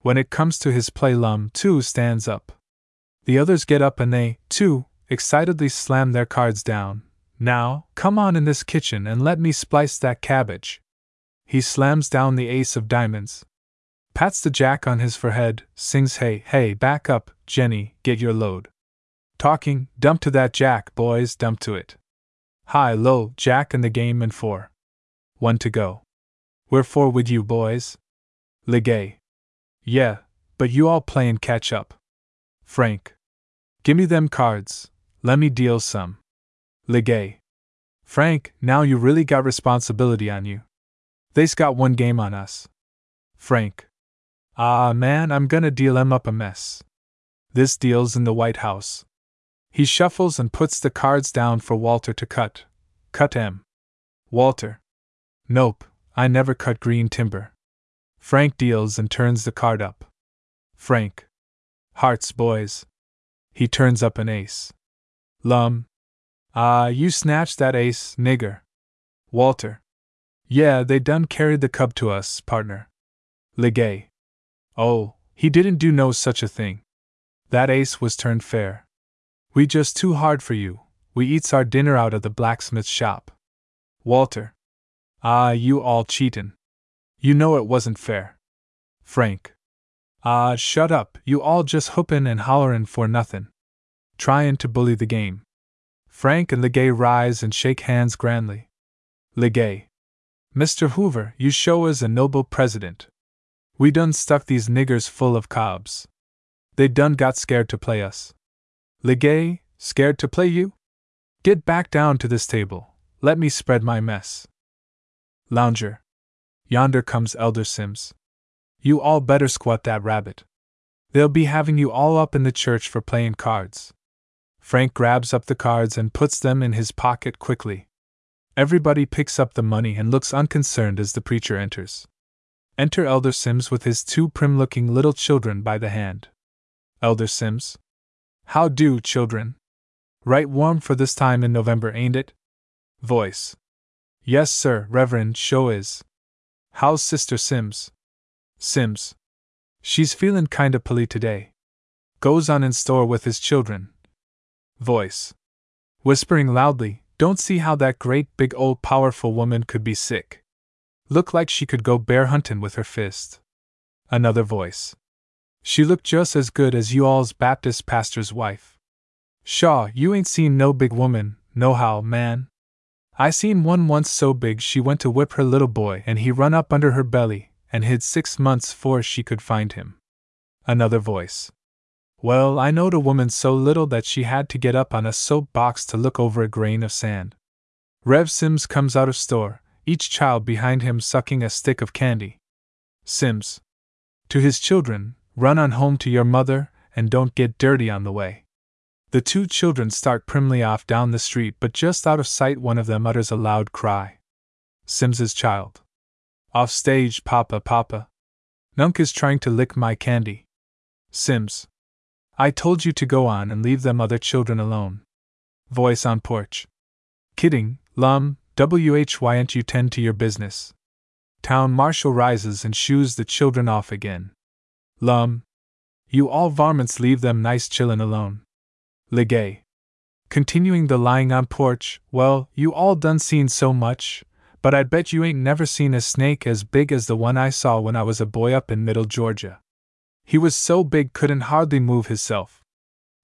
When it comes to his play, Lum too stands up. The others get up and they, too, excitedly slam their cards down. Now, come on in this kitchen and let me splice that cabbage. He slams down the ace of diamonds. Pats the jack on his forehead, sings hey, hey, back up, Jenny, get your load. Talking, dump to that jack, boys, dump to it. High, low, jack and the game and four. One to go. We're with you, boys. Legay. Yeah, but you all playin' catch up. Frank. Gimme them cards, let me deal some. Legay. Frank, now you really got responsibility on you. They's got one game on us. Frank. Ah, man, I'm gonna deal em up a mess. This deal's in the White House. He shuffles and puts the cards down for Walter to cut. Cut em. Walter. Nope, I never cut green timber. Frank deals and turns the card up. Frank. Hearts, boys. He turns up an ace. Lum. Ah, you snatched that ace, nigger. Walter. Yeah, they done carried the cub to us, partner. Legay. Oh, he didn't do no such a thing. That ace was turned fair. We just too hard for you, we eats our dinner out of the blacksmith's shop. Walter. Ah, you all cheatin'. You know it wasn't fair. Frank. Ah, shut up, you all just hoopin' and hollerin' for nothin'. Tryin' to bully the game. Frank and Legay rise and shake hands grandly. Legay. Mr. Hoover, you show us a noble president. We done stuck these niggers full of cobs. They done got scared to play us. Legay, scared to play you? Get back down to this table. Let me spread my mess. Lounger. Yonder comes Elder Sims. You all better squat that rabbit. They'll be having you all up in the church for playing cards. Frank grabs up the cards and puts them in his pocket quickly. Everybody picks up the money and looks unconcerned as the preacher enters. Enter Elder Sims with his two prim looking little children by the hand. Elder Sims? How do, children? Right warm for this time in November, ain't it? Voice. Yes, sir, Reverend, show is. How's Sister Sims? Sims. She's feelin' kinda pully today. Goes on in store with his children. Voice. Whispering loudly, don't see how that great big old powerful woman could be sick. Look like she could go bear huntin' with her fist. Another voice. She looked just as good as you all's Baptist pastor's wife. Shaw, you ain't seen no big woman, nohow, man. I seen one once so big she went to whip her little boy and he run up under her belly and hid six months 'fore she could find him. Another voice. Well, I knowed a woman so little that she had to get up on a soap box to look over a grain of sand. Rev Sims comes out of store, each child behind him sucking a stick of candy. Sims. To his children, run on home to your mother, and don't get dirty on the way. The two children start primly off down the street, but just out of sight, one of them utters a loud cry. Sims's child. Off stage, Papa, Papa. Nunk is trying to lick my candy. Sims. I told you to go on and leave them other children alone. Voice on porch. Kidding, lum, W. H. WHYN't you tend to your business? Town marshal rises and shoos the children off again. Lum. You all varmints leave them nice chillin' alone. Legay. Continuing the lying on porch, well, you all done seen so much, but I bet you ain't never seen a snake as big as the one I saw when I was a boy up in Middle Georgia. He was so big couldn't hardly move hisself.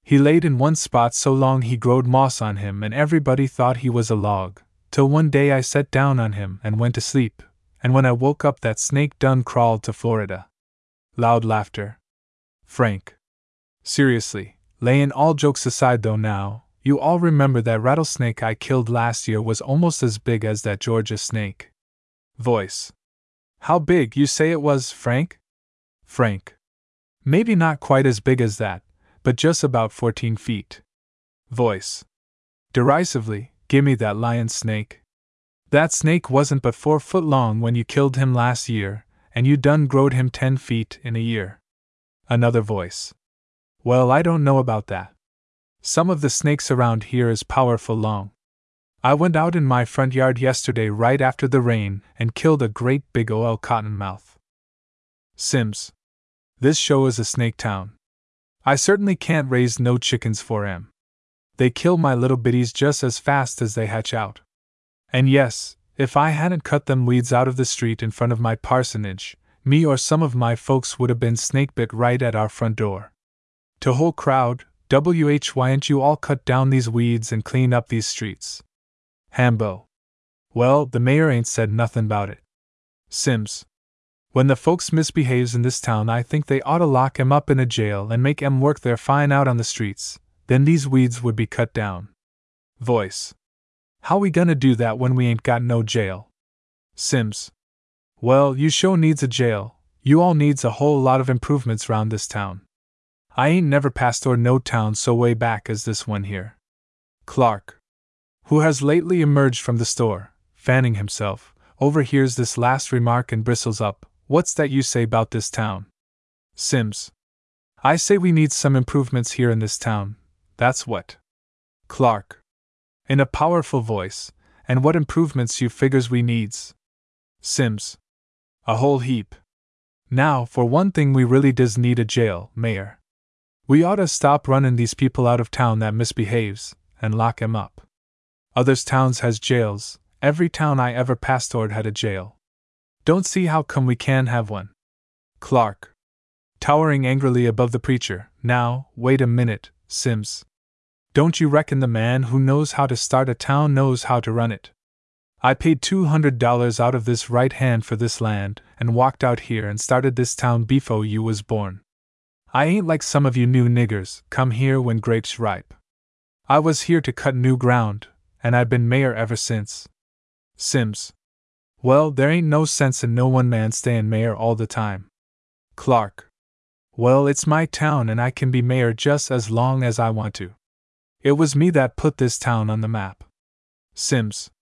He laid in one spot so long he growed moss on him and everybody thought he was a log, till one day I set down on him and went to sleep, and when I woke up that snake done crawled to Florida. Loud laughter. Frank. Seriously, layin' all jokes aside though now, you all remember that rattlesnake I killed last year was almost as big as that Georgia snake. Voice. How big you say it was, Frank? Frank. Maybe not quite as big as that, but just about 14 feet. Voice. Derisively, gimme that lion snake. That snake wasn't but four foot long when you killed him last year, and you done growed him ten feet in a year. Another voice. Well, I don't know about that. Some of the snakes around here is powerful long. I went out in my front yard yesterday right after the rain and killed a great big oil cottonmouth. Sims, this show is a snake town. I certainly can't raise no chickens for 'em. They kill my little biddies just as fast as they hatch out. And yes, if I hadn't cut them weeds out of the street in front of my parsonage, me or some of my folks would have been snake bit right at our front door. To whole crowd, WH, why'n't you all cut down these weeds and clean up these streets? Hambo. Well, the mayor ain't said nothin' about it. Sims. When the folks misbehaves in this town, I think they ought to lock 'em up in a jail and make 'em work their fine out on the streets. Then these weeds would be cut down. Voice. How we gonna do that when we ain't got no jail? Sims. Well, you sure needs a jail. You all needs a whole lot of improvements round this town. I ain't never passed or no town so way back as this one here. Clark, who has lately emerged from the store, fanning himself, overhears this last remark and bristles up. What's that you say about this town? Sims. I say we need some improvements here in this town, that's what. Clark. In a powerful voice, and what improvements you figures we needs? Sims. A whole heap. Now, for one thing, we really does need a jail, Mayor. We oughta stop runnin' these people out of town that misbehaves, and lock 'em up. Others towns has jails, every town I ever pastored had a jail. Don't see how come we can have one. Clark. Towering angrily above the preacher, now, wait a minute, Sims. Don't you reckon the man who knows how to start a town knows how to run it? I paid $200 out of this right hand for this land, and walked out here and started this town before you was born. I ain't like some of you new niggers, come here when grapes ripe. I was here to cut new ground, and I've been mayor ever since. Sims. Well, there ain't no sense in no one man stayin' mayor all the time. Clark. Well, it's my town and I can be mayor just as long as I want to. It was me that put this town on the map. Sims.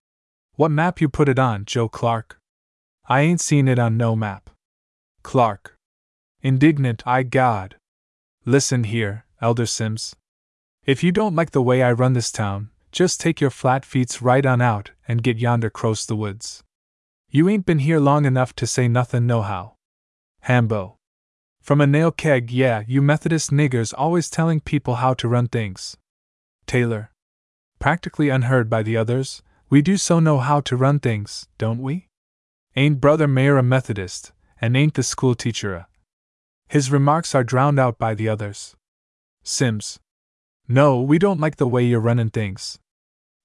What map you put it on, Joe Clark? I ain't seen it on no map. Clark. Indignant, I God. Listen here, Elder Sims. If you don't like the way I run this town, just take your flat feets right on out and get yonder cross the woods. You ain't been here long enough to say nothin' nohow. Hambo. From a nail keg, yeah, you Methodist niggers always telling people how to run things. Taylor. Practically unheard by the others, we do so know how to run things, don't we? Ain't Brother Mayor a Methodist, and ain't the school teacher a. His remarks are drowned out by the others. Sims. No, we don't like the way you're running things.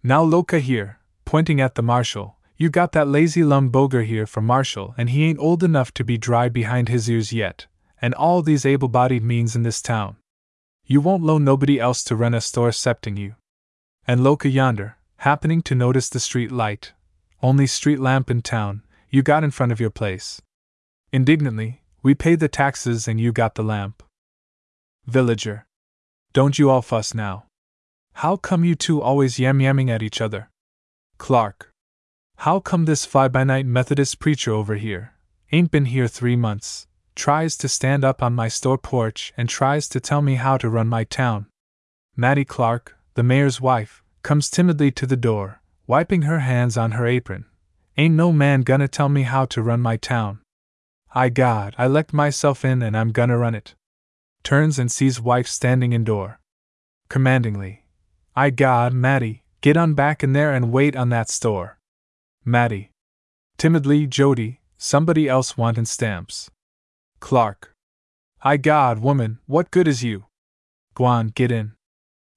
Now Loka here, pointing at the marshal, you got that lazy Lum Boger here for marshal, and he ain't old enough to be dry behind his ears yet, and all these able bodied means in this town. You won't loan nobody else to run a store excepting you. And Loka yonder, happening to notice the street light, only street lamp in town, you got in front of your place. Indignantly, we paid the taxes and you got the lamp. Villager. Don't you all fuss now. How come you two always yam yamming at each other? Clark. How come this fly by night Methodist preacher over here ain't been here three months, tries to stand up on my store porch and tries to tell me how to run my town? Mattie Clark, the mayor's wife, comes timidly to the door, wiping her hands on her apron. Ain't no man gonna tell me how to run my town. I God, I let myself in and I'm gonna run it. Turns and sees wife standing in door. Commandingly. I God, Mattie, get on back in there and wait on that store. Mattie. Timidly, Jody, somebody else wantin' stamps. Clark. I God, woman, what good is you? Guan, get in.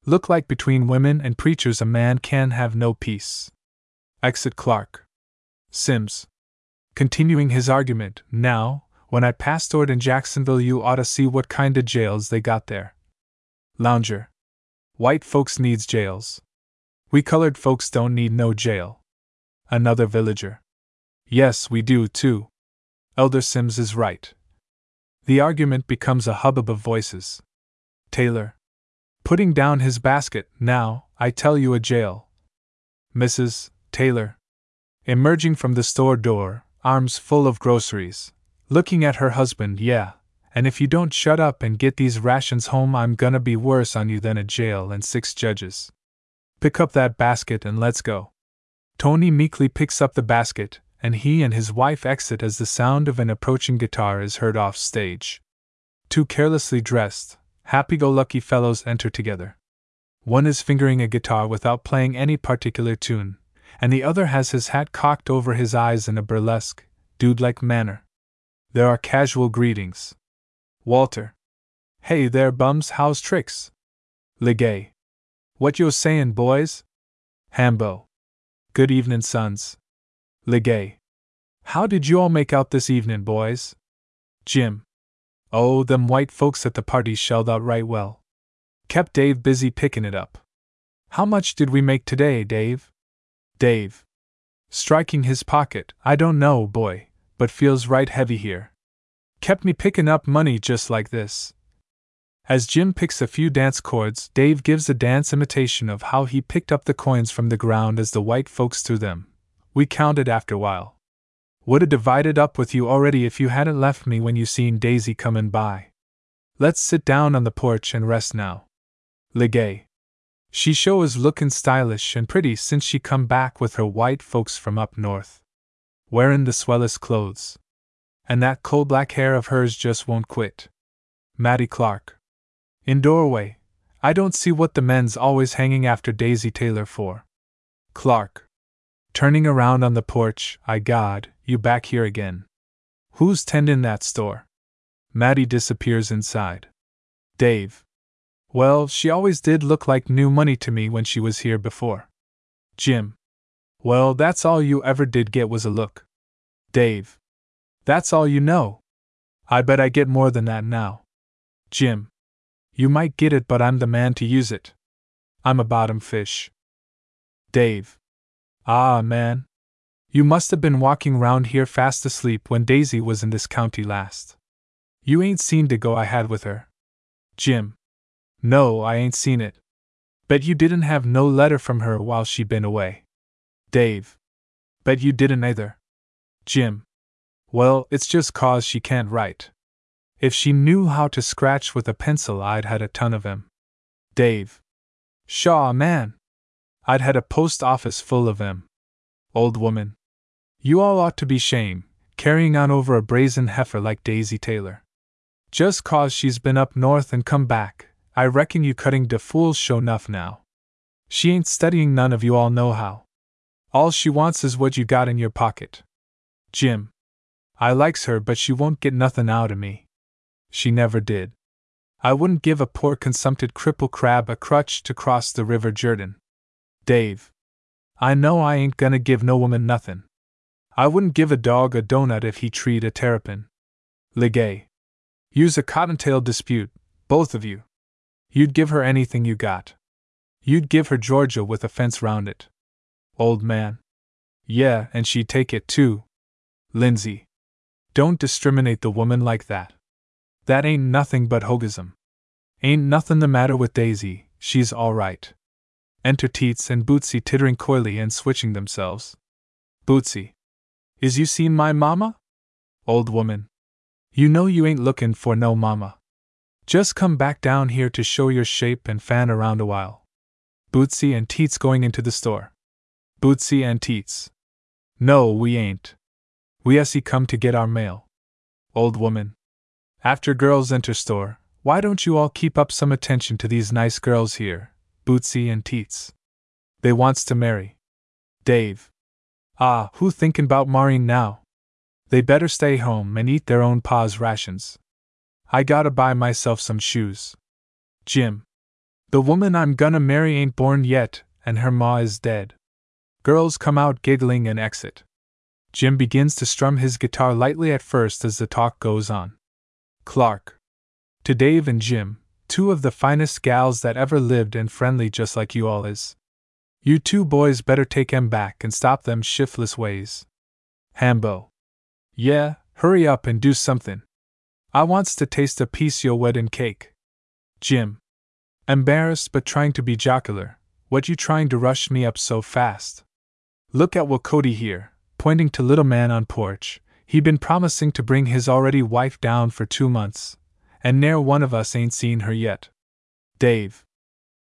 Look like between women and preachers a man can have no peace. Exit Clark. Sims. Continuing his argument, now, when I pastored in Jacksonville, you ought to see what kind of jails they got there. Lounger. White folks needs jails. We colored folks don't need no jail another villager. Yes, we do, too. Elder Sims is right. The argument becomes a hubbub of voices. Taylor. Putting down his basket, now, I tell you a jail. Mrs. Taylor. Emerging from the store door, arms full of groceries. Looking at her husband, yeah, and if you don't shut up and get these rations home, I'm gonna be worse on you than a jail and six judges. Pick up that basket and let's go. Tony meekly picks up the basket, and he and his wife exit as the sound of an approaching guitar is heard off stage. Two carelessly dressed, happy go lucky fellows enter together. One is fingering a guitar without playing any particular tune, and the other has his hat cocked over his eyes in a burlesque, dude like manner. There are casual greetings. Walter. Hey there, bums, how's tricks? Legay. What yo sayin', boys? Hambo. Good evenin', sons. Legay. How did you all make out this evenin', boys? Jim. Oh, them white folks at the party shelled out right well. Kept Dave busy pickin' it up. How much did we make today, Dave? Dave. Striking his pocket, I don't know, boy, but feels right heavy here. Kept me pickin' up money just like this. As Jim picks a few dance chords, Dave gives a dance imitation of how he picked up the coins from the ground as the white folks threw them. We counted after while. Woulda divided up with you already if you hadn't left me when you seen Daisy comin' by. Let's sit down on the porch and rest now. Legay. She show is lookin' stylish and pretty since she come back with her white folks from up north. Wearin' the swellest clothes. And that coal black hair of hers just won't quit. Mattie Clark. In doorway, I don't see what the men's always hanging after Daisy Taylor for. Clark. Turning around on the porch, I God, you back here again. Who's tendin' that store? Mattie disappears inside. Dave. Well, she always did look like new money to me when she was here before. Jim. Well, that's all you ever did get was a look. Dave. That's all you know. I bet I get more than that now. Jim. You might get it, but I'm the man to use it. I'm a bottom fish. Dave. Ah, man. You must have been walking round here fast asleep when Daisy was in this county last. You ain't seen the go I had with her. Jim. No, I ain't seen it. Bet you didn't have no letter from her while she been away. Dave. Bet you didn't either. Jim. Well, it's just cause she can't write. If she knew how to scratch with a pencil, I'd had a ton of 'em. Dave. Shaw, man. I'd had a post office full of 'em. Old woman. You all ought to be shame, carrying on over a brazen heifer like Daisy Taylor. Just cause she's been up north and come back, I reckon you cutting de fool's show nuff now. She ain't studying none of you all know how. All she wants is what you got in your pocket. Jim. I likes her, but she won't get nothin' out of me. She never did. I wouldn't give a poor consumpted cripple crab a crutch to cross the river Jordan. Dave. I know I ain't gonna give no woman nothin'. I wouldn't give a dog a donut if he treed a terrapin. Legay. Use a cottontail dispute, both of you. You'd give her anything you got. You'd give her Georgia with a fence round it. Old man. Yeah, and she'd take it too. Lindsay. Don't discriminate the woman like that. That ain't nothing but hogism. Ain't nothing the matter with Daisy, she's all right. Enter Teets and Bootsy tittering coyly and switching themselves. Bootsy. Is you seen my mama? Old woman. You know you ain't lookin' for no mama. Just come back down here to show your shape and fan around a while. Bootsy and Teets going into the store. Bootsy and Teets. No, we ain't. We essie come to get our mail. Old woman. After girls enter store, why don't you all keep up some attention to these nice girls here, Bootsy and Teets? They wants to marry. Dave. Ah, who thinkin' about marrying now? They better stay home and eat their own pa's rations. I gotta buy myself some shoes. Jim. The woman I'm gonna marry ain't born yet, and her ma is dead. Girls come out giggling and exit. Jim begins to strum his guitar lightly at first as the talk goes on. Clark. To Dave and Jim, two of the finest gals that ever lived and friendly just like you all is. You two boys better take 'em back and stop them shiftless ways. Hambo. Yeah, hurry up and do something. I wants to taste a piece yo weddin' cake. Jim. Embarrassed but trying to be jocular, what you trying to rush me up so fast? Look at what Cody here, pointing to little man on porch. He been promising to bring his already wife down for two months, and ne'er one of us ain't seen her yet. Dave.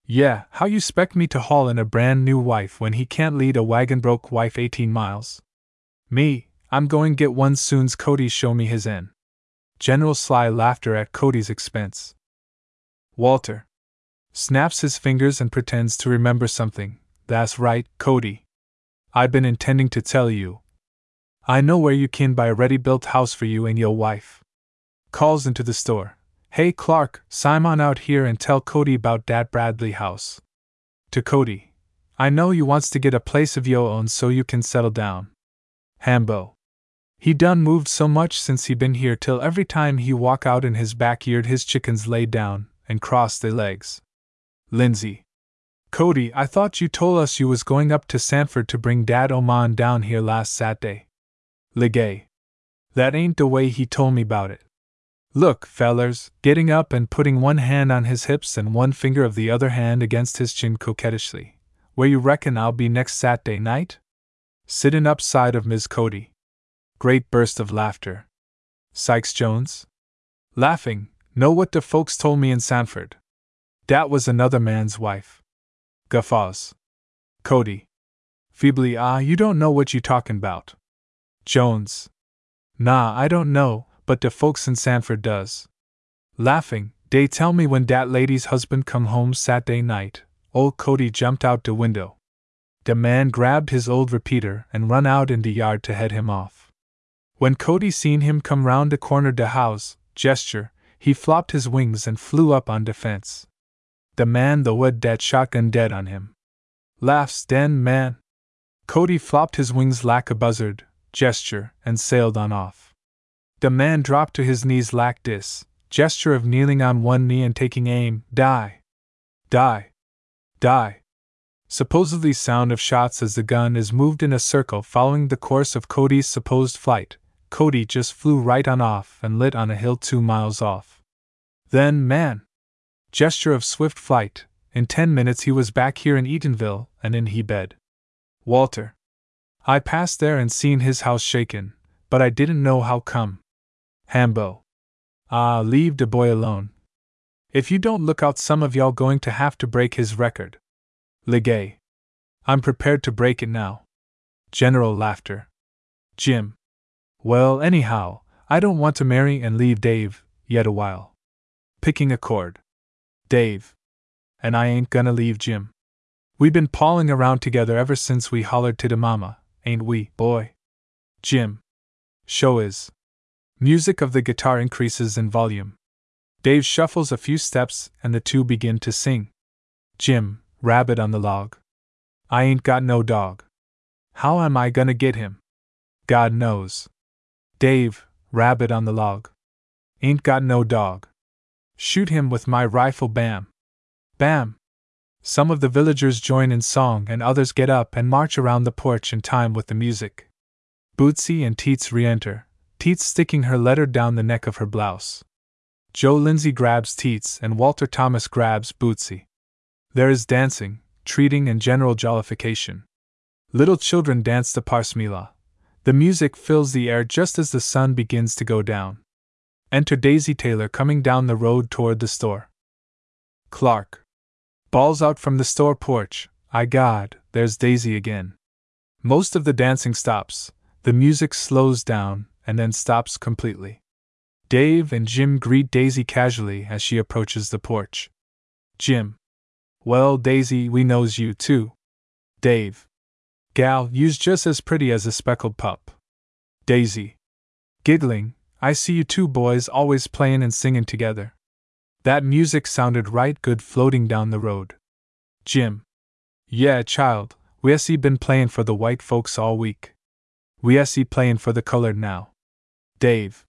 Yeah, how you spect me to haul in a brand new wife when he can't lead a wagon broke wife 18 miles? Me, I'm going get one soon's Cody show me his en. General sly laughter at Cody's expense. Walter snaps his fingers and pretends to remember something. That's right, Cody. I've been intending to tell you. I know where you can buy a ready built house for you and your wife. Calls into the store. Hey Clark, Simon out here and tell Cody about dat Bradley house. To Cody. I know you wants to get a place of yo own so you can settle down. Hambo. He done moved so much since he been here till every time he walk out in his backyard his chickens lay down and cross their legs. Lindsay. Cody, I thought you told us you was going up to Sanford to bring Dad Oman down here last Saturday. Legay. That ain't the way he told me about it. Look, fellers, getting up and putting one hand on his hips and one finger of the other hand against his chin coquettishly. Where you reckon I'll be next Saturday night? Sittin' upside of Miss Cody. Great burst of laughter. Sykes Jones? Laughing, know what the folks told me in Sanford. Dat was another man's wife. Guffaws. Cody. Feebly, ah, you don't know what you talkin' about. Jones. Nah, I don't know, but de folks in Sanford does. Laughing, dey tell me when dat lady's husband come home Saturday night, old Cody jumped out de window. De man grabbed his old repeater and run out in de yard to head him off. When Cody seen him come round de corner de house, gesture, he flopped his wings and flew up on de fence. De man the would dat shotgun dead on him. Laughs den man. Cody flopped his wings like a buzzard, gesture, and sailed on off. The man dropped to his knees like this, gesture of kneeling on one knee and taking aim, die. Die. Die. Supposedly sound of shots as the gun is moved in a circle following the course of Cody's supposed flight. Cody just flew right on off and lit on a hill two miles off. Then, man! Gesture of swift flight. In ten minutes he was back here in Eatonville and in he bed. Walter. I passed there and seen his house shaken, but I didn't know how come. Hambo. Ah, leave de boy alone. If you don't look out, some of y'all going to have to break his record. Legay. I'm prepared to break it now. General laughter. Jim. Well, anyhow, I don't want to marry and leave Dave, yet a while. Picking a chord. Dave. And I ain't gonna leave Jim. We've been pawing around together ever since we hollered to the mama, ain't we, boy? Jim. Show is. Music of the guitar increases in volume. Dave shuffles a few steps and the two begin to sing. Jim, rabbit on the log. I ain't got no dog. How am I gonna get him? God knows. Dave, rabbit on the log. Ain't got no dog. Shoot him with my rifle, bam. Bam. Some of the villagers join in song and others get up and march around the porch in time with the music. Bootsy and Teets re enter, Teets sticking her letter down the neck of her blouse. Joe Lindsay grabs Teets and Walter Thomas grabs Bootsy. There is dancing, treating, and general jollification. Little children dance the Pasmala. The music fills the air just as the sun begins to go down. Enter Daisy Taylor coming down the road toward the store. Clark bawls out from the store porch, I God, there's Daisy again. Most of the dancing stops, the music slows down, and then stops completely. Dave and Jim greet Daisy casually as she approaches the porch. Jim. Well, Daisy, we knows you too. Dave. Gal, you's just as pretty as a speckled pup. Daisy. Giggling, I see you two boys always playin' and singin' together. That music sounded right good floating down the road. Jim. Yeah, child, we has been playin' for the white folks all week. We has playin' for the colored now. Dave.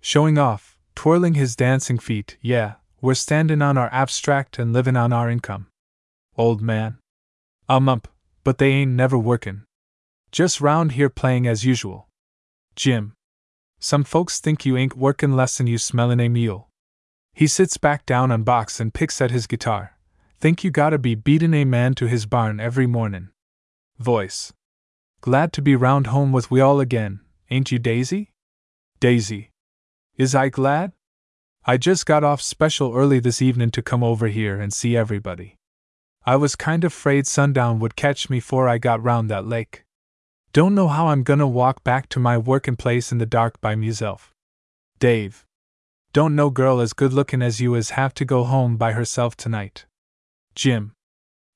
Showing off, twirling his dancing feet, yeah, we're standin' on our abstract and livin' on our income. Old man. Um ump, but they ain't never workin'. Just round here playin' as usual. Jim. Some folks think you ain't workin' less'n you smellin' a mule. He sits back down on box and picks at his guitar. Think you gotta be beatin' a man to his barn every mornin'. Voice. Glad to be round home with we all again, ain't you, Daisy? Daisy. Is I glad? I just got off special early this evenin' to come over here and see everybody. I was kind of afraid sundown would catch me me 'fore I got round that lake. Don't know how I'm gonna walk back to my workin' place in the dark by meself. Dave. Don't know girl as good lookin' as you is have to go home by herself tonight. Jim.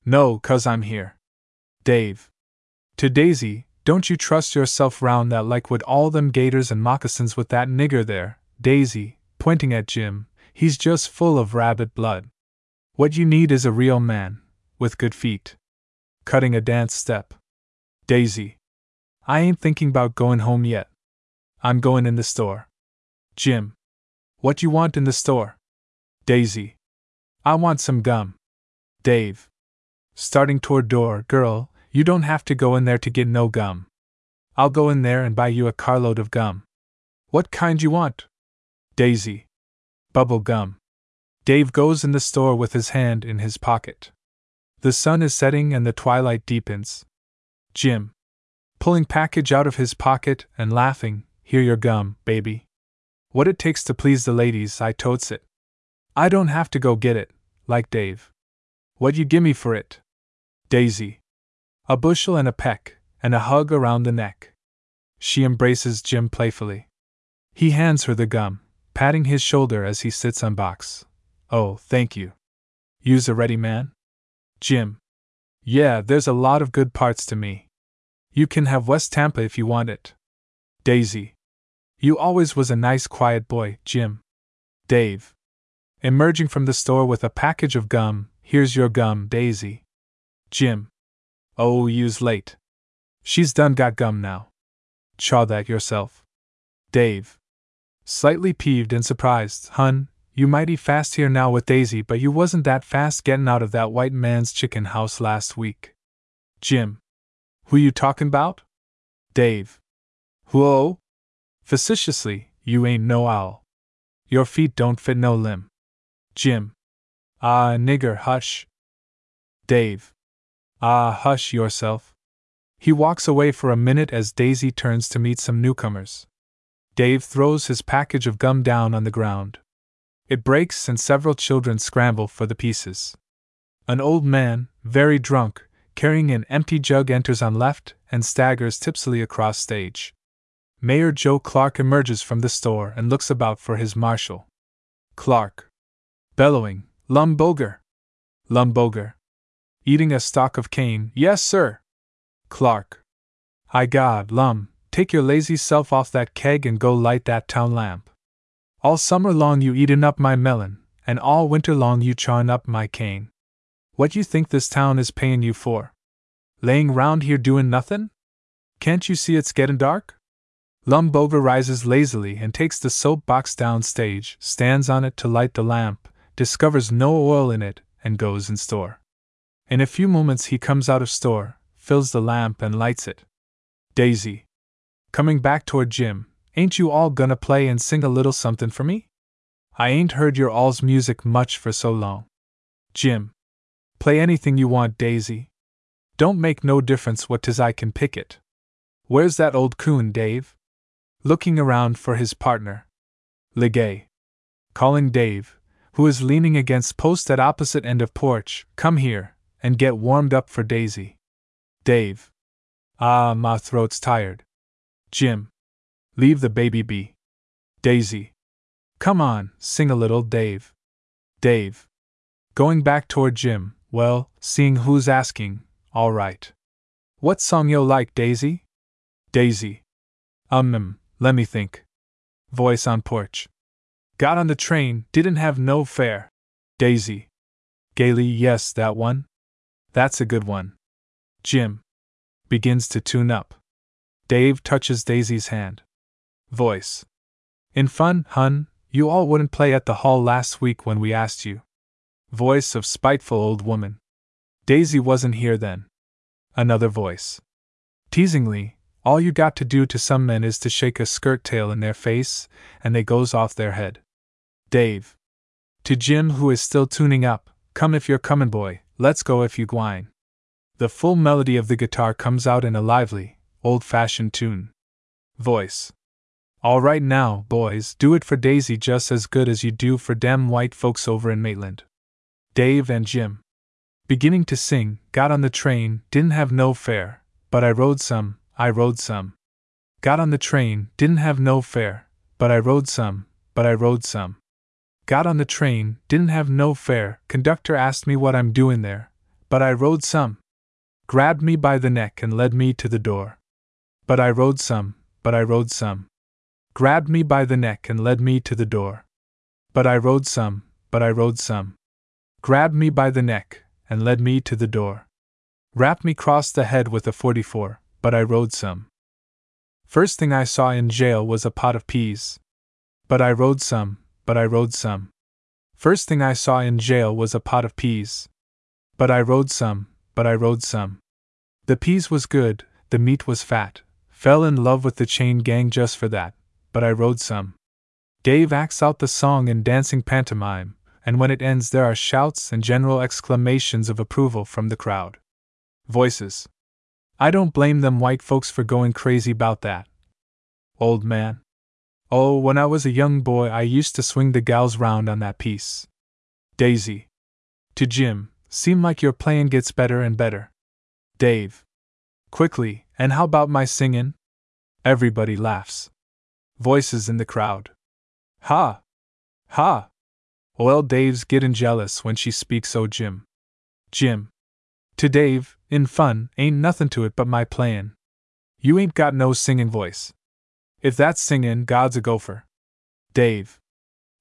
No, cuz I'm here. Dave. To Daisy, don't you trust yourself round that like with all them gaiters and moccasins with that nigger there, Daisy, pointing at Jim, he's just full of rabbit blood. What you need is a real man, with good feet. Cutting a dance step. Daisy. I ain't thinking about going home yet. I'm going in the store. Jim. What you want in the store? Daisy. I want some gum. Dave. Starting toward door, girl, you don't have to go in there to get no gum. I'll go in there and buy you a carload of gum. What kind you want? Daisy. Bubble gum. Dave goes in the store with his hand in his pocket. The sun is setting and the twilight deepens. Jim. Pulling package out of his pocket and laughing, Here your gum, baby. What it takes to please the ladies, I totes it. I don't have to go get it, like Dave. What you gimme for it? Daisy. A bushel and a peck, and a hug around the neck. She embraces Jim playfully. He hands her the gum, patting his shoulder as he sits on box. Oh, thank you. You's a ready man? Jim. Yeah, there's a lot of good parts to me. You can have West Tampa if you want it. Daisy. You always was a nice quiet boy, Jim. Dave. Emerging from the store with a package of gum, here's your gum, Daisy. Jim. Oh, you's late. She's done got gum now. Chaw that yourself. Dave. Slightly peeved and surprised, hun, you mighty fast here now with Daisy, but you wasn't that fast gettin' out of that white man's chicken house last week. Jim. Who you talkin' about? Dave. Whoa? Facetiously, you ain't no owl. Your feet don't fit no limb. Jim. Ah, nigger, hush. Dave. Ah, hush yourself. He walks away for a minute as Daisy turns to meet some newcomers. Dave throws his package of gum down on the ground. It breaks and several children scramble for the pieces. An old man, very drunk, carrying an empty jug enters on left and staggers tipsily across stage. Mayor Joe Clark emerges from the store and looks about for his marshal. Clark. Bellowing, Lum Boger! Lumboger! Eating a stalk of cane, yes, sir! Clark. Hi God, Lum, take your lazy self off that keg and go light that town lamp. All summer long you eatin' up my melon, and all winter long you chawin' up my cane. What you think this town is payin' you for? Laying round here doin' nothin'? Can't you see it's gettin' dark? Lum Boger rises lazily and takes the soap box downstage, stands on it to light the lamp, discovers no oil in it, and goes in store. In a few moments he comes out of store, fills the lamp, and lights it. Daisy. Coming back toward Jim, ain't you all gonna play and sing a little somethin' for me? I ain't heard your all's music much for so long. Jim. Play anything you want, Daisy. Don't make no difference what 'tis I can pick it. Where's that old coon, Dave? Looking around for his partner. Legay. Calling Dave, who is leaning against post at opposite end of porch, come here, and get warmed up for Daisy. Dave. Ah, my throat's tired. Jim. Leave the baby be. Daisy. Come on, sing a little, Dave. Dave. Going back toward Jim, well, seeing who's asking, all right. What song yo like, Daisy? Daisy. Um, let me think. Voice on porch. Got on the train, didn't have no fare. Daisy. Gaily, yes, that one? That's a good one. Jim. Begins to tune up. Dave touches Daisy's hand. Voice. In fun, hun, you all wouldn't play at the hall last week when we asked you. Voice of spiteful old woman. Daisy wasn't here then. Another voice. Teasingly, all you got to do to some men is to shake a skirt tail in their face, and they goes off their head. Dave. To Jim, who is still tuning up, come if you're comin', boy, let's go if you gwine. The full melody of the guitar comes out in a lively, old fashioned tune. Voice. All right now, boys, do it for Daisy just as good as you do for dem white folks over in Maitland. Dave and Jim. Beginning to sing, got on the train, didn't have no fare, but I rode some, I rode some. Got on the train, didn't have no fare, but I rode some, but I rode some. Got on the train, didn't have no fare, conductor asked me what I'm doing there, but I rode some. Grabbed me by the neck and led me to the door. But I rode some, but I rode some. Grabbed me by the neck and led me to the door. But I rode some, but I rode some. Grabbed me by the neck and led me to the door. Rapped me cross the head with a 44, but I rode some. First thing I saw in jail was a pot of peas. But I rode some, but I rode some. First thing I saw in jail was a pot of peas. But I rode some, but I rode some. The peas was good, the meat was fat. Fell in love with the chain gang just for that, but I rode some. Dave acts out the song in dancing pantomime, and when it ends, there are shouts and general exclamations of approval from the crowd. Voices. I don't blame them white folks for going crazy about that. Old man. Oh, when I was a young boy, I used to swing the gals round on that piece. Daisy. To Jim, seem like your playin' gets better and better. Dave. Quickly, and how about my singin'? Everybody laughs. Voices in the crowd. Ha! Ha! Well, Dave's gettin' jealous when she speaks so, Jim. Jim. To Dave, in fun, ain't nothin' to it but my playin'. You ain't got no singin' voice. If that's singin', God's a gopher. Dave.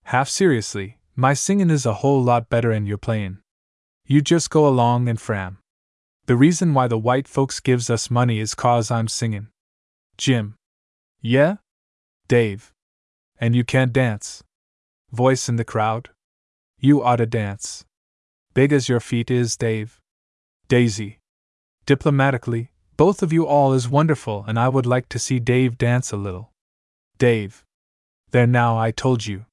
Half seriously, my singin' is a whole lot better'n your playin'. You just go along and fram. The reason why the white folks gives us money is cause I'm singin'. Jim. Yeah? Dave. And you can't dance. Voice in the crowd. You oughta dance. Big as your feet is, Dave. Daisy. Diplomatically, both of you all is wonderful, and I would like to see Dave dance a little. Dave. There now, I told you.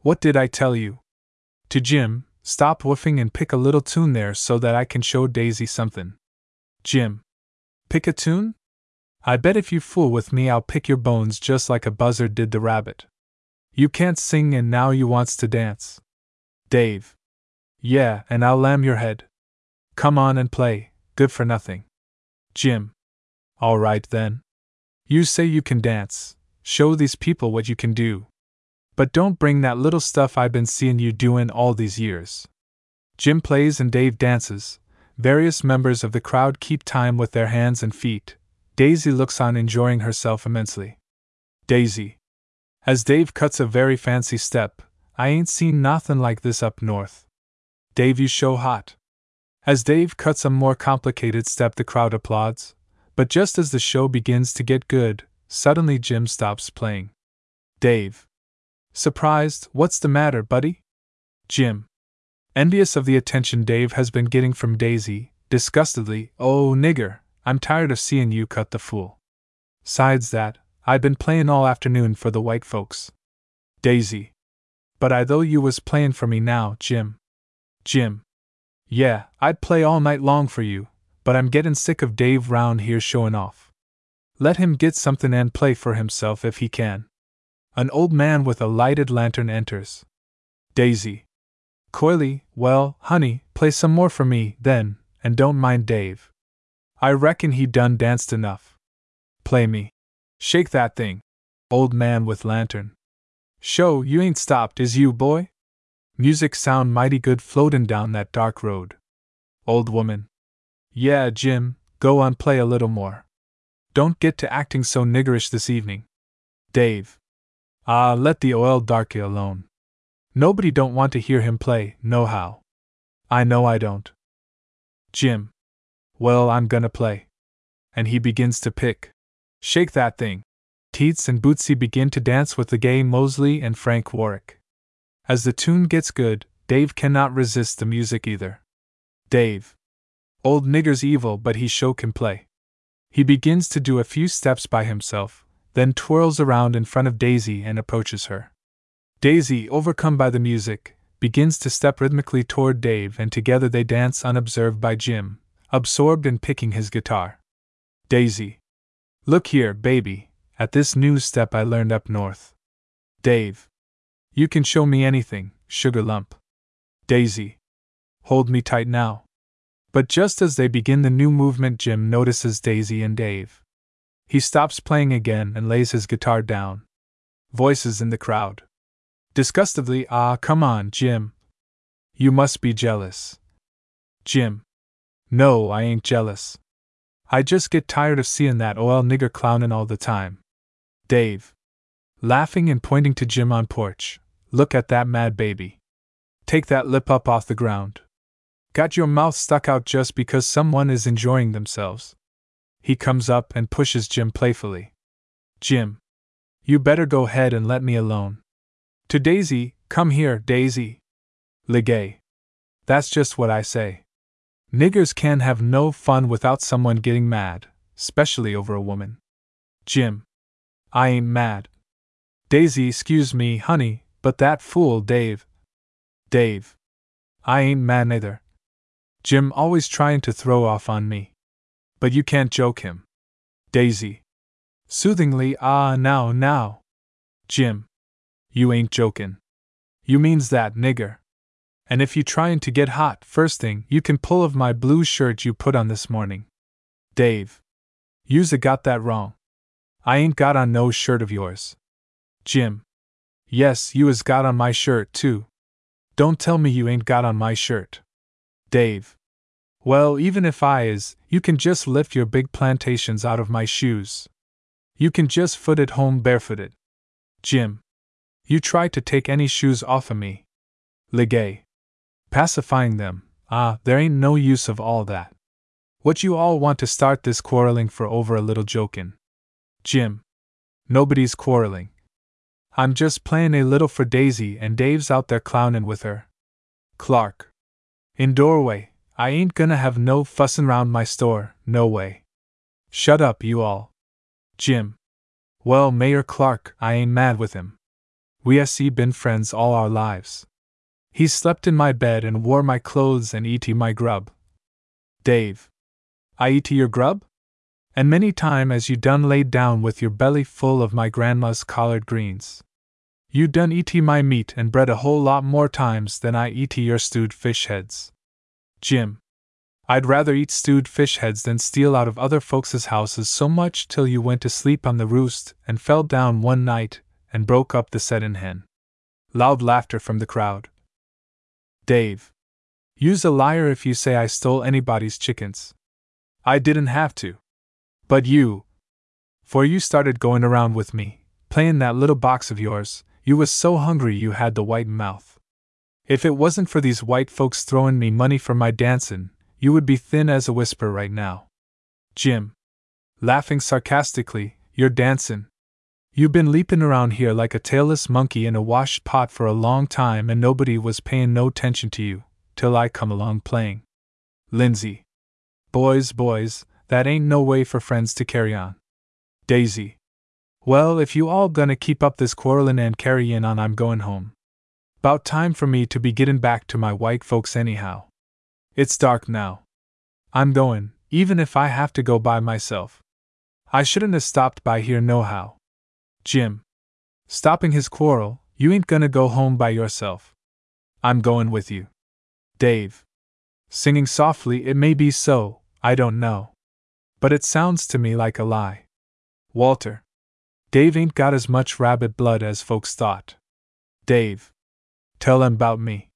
What did I tell you? To Jim, stop woofing and pick a little tune there so that I can show Daisy something. Jim. Pick a tune? I bet if you fool with me, I'll pick your bones just like a buzzard did the rabbit. You can't sing and now you wants to dance. Dave. Yeah, and I'll lam your head. Come on and play, good for nothing. Jim. All right then. You say you can dance, show these people what you can do. But don't bring that little stuff I've been seeing you doin' all these years. Jim plays and Dave dances. Various members of the crowd keep time with their hands and feet. Daisy looks on, enjoying herself immensely. Daisy. As Dave cuts a very fancy step, I ain't seen nothin' like this up north. Dave, you show hot. As Dave cuts a more complicated step, the crowd applauds. But just as the show begins to get good, suddenly Jim stops playing. Dave. Surprised, what's the matter, buddy? Jim. Envious of the attention Dave has been getting from Daisy, disgustedly, oh, nigger, I'm tired of seeing you cut the fool. Sides that, I'd been playin' all afternoon for the white folks. Daisy. But I though you was playin' for me now, Jim. Jim. Yeah, I'd play all night long for you, but I'm gettin' sick of Dave round here showin' off. Let him get somethin' and play for himself if he can. An old man with a lighted lantern enters. Daisy. Coyly, well, honey, play some more for me, then, and don't mind Dave. I reckon he done danced enough. Play me. Shake that thing. Old man with lantern. Show, you ain't stopped, is you, boy? Music sound mighty good floatin' down that dark road. Old woman. Yeah, Jim, go on play a little more. Don't get to acting so niggerish this evening. Dave. Ah, let the oil darky alone. Nobody don't want to hear him play, nohow. I know I don't. Jim. Well, I'm gonna play. And he begins to pick. Shake that thing. Teets and Bootsy begin to dance with the gay Mosley and Frank Warwick. As the tune gets good, Dave cannot resist the music either. Dave. Old nigger's evil, but he show can play. He begins to do a few steps by himself, then twirls around in front of Daisy and approaches her. Daisy, overcome by the music, begins to step rhythmically toward Dave, and together they dance unobserved by Jim, absorbed in picking his guitar. Daisy. Look here, baby, at this new step I learned up north. Dave. You can show me anything, sugar lump. Daisy. Hold me tight now. But just as they begin the new movement, Jim notices Daisy and Dave. He stops playing again and lays his guitar down. Voices in the crowd. Disgustedly, ah, come on, Jim. You must be jealous. Jim. No, I ain't jealous. I just get tired of seein' that oil nigger clownin' all the time. Dave. Laughing and pointing to Jim on porch. Look at that mad baby. Take that lip up off the ground. Got your mouth stuck out just because someone is enjoying themselves. He comes up and pushes Jim playfully. Jim. You better go ahead and let me alone. To Daisy, come here, Daisy. Legay. That's just what I say. Niggers can have no fun without someone getting mad, especially over a woman. Jim. I ain't mad. Daisy, excuse me, honey, but that fool Dave. Dave. I ain't mad neither. Jim always trying to throw off on me. But you can't joke him. Daisy. Soothingly, ah, now, now. Jim. You ain't jokin'. You means that, nigger. And if you tryin' to get hot, first thing, you can pull of my blue shirt you put on this morning. Dave. You's a got that wrong. I ain't got on no shirt of yours. Jim. Yes, you has got on my shirt, too. Don't tell me you ain't got on my shirt. Dave. Well, even if I is, you can just lift your big plantations out of my shoes. You can just foot it home barefooted. Jim. You try to take any shoes off of me. Legay. Pacifying them, ah, there ain't no use of all that. What you all want to start this quarreling for over a little jokin'. Jim. Nobody's quarreling. I'm just playin' a little for Daisy and Dave's out there clownin' with her. Clark. In doorway, I ain't gonna have no fussin' round my store, no way. Shut up, you all. Jim. Well, Mayor Clark, I ain't mad with him. We has been friends all our lives. He slept in my bed and wore my clothes and eat my grub. Dave. I eat your grub? And many time as you done laid down with your belly full of my grandma's collard greens. You done eat my meat and bread a whole lot more times than I eat your stewed fish heads. Jim. I'd rather eat stewed fish heads than steal out of other folks' houses so much till you went to sleep on the roost and fell down one night and broke up the settin' hen. Loud laughter from the crowd. Dave. You's a liar if you say I stole anybody's chickens. I didn't have to. But you. For you started going around with me, playin' that little box of yours, you was so hungry you had the white mouth. If it wasn't for these white folks throwin' me money for my dancin', you would be thin as a whisper right now. Jim. Laughing sarcastically, you're dancin'. You been leaping around here like a tailless monkey in a washed pot for a long time and nobody was paying no attention to you, till I come along playing. Lindsay. Boys, boys, that ain't no way for friends to carry on. Daisy. Well, if you all gonna keep up this quarrelin' and carryin' on, I'm goin' home. About time for me to be gettin' back to my white folks anyhow. It's dark now. I'm goin', even if I have to go by myself. I shouldn't have stopped by here nohow. Jim. Stopping his quarrel, you ain't gonna go home by yourself. I'm goin' with you. Dave. Singing softly, it may be so, I don't know. But it sounds to me like a lie. Walter. Dave ain't got as much rabbit blood as folks thought. Dave. Tell them about me.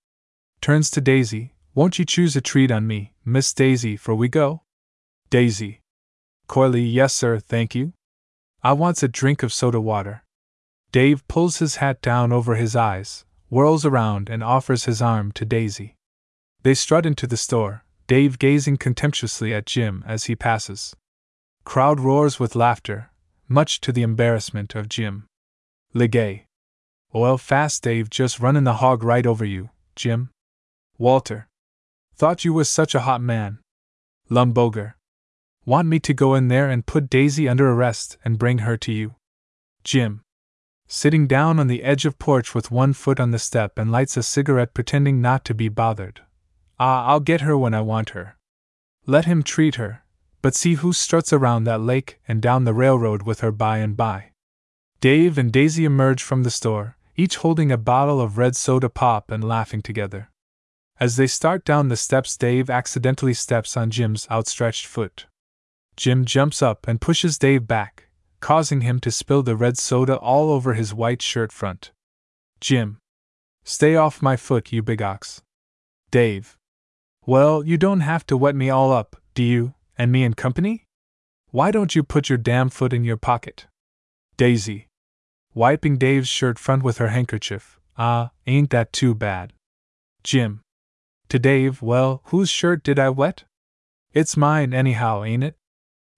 Turns to Daisy, won't you choose a treat on me, Miss Daisy, for we go? Daisy. Coyly, yes, sir, thank you. I wants a drink of soda water. Dave pulls his hat down over his eyes, whirls around, and offers his arm to Daisy. They strut into the store, Dave gazing contemptuously at Jim as he passes. Crowd roars with laughter, much to the embarrassment of Jim. Legay. Oil fast, Dave, just runnin' the hog right over you, Jim. Walter. Thought you was such a hot man. Lum Boger. Want me to go in there and put Daisy under arrest and bring her to you? Jim. Sitting down on the edge of porch with one foot on the step and lights a cigarette pretending not to be bothered. Ah, I'll get her when I want her. Let him treat her, but see who struts around that lake and down the railroad with her by and by. Dave and Daisy emerge from the store, each holding a bottle of red soda pop and laughing together. As they start down the steps, Dave accidentally steps on Jim's outstretched foot. Jim jumps up and pushes Dave back, causing him to spill the red soda all over his white shirt front. Jim. Stay off my foot, you big ox. Dave. Well, you don't have to wet me all up, do you? And me in company? Why don't you put your damn foot in your pocket? Daisy. Wiping Dave's shirt front with her handkerchief. Ah, ain't that too bad? Jim. To Dave, well, whose shirt did I wet? It's mine, anyhow, ain't it?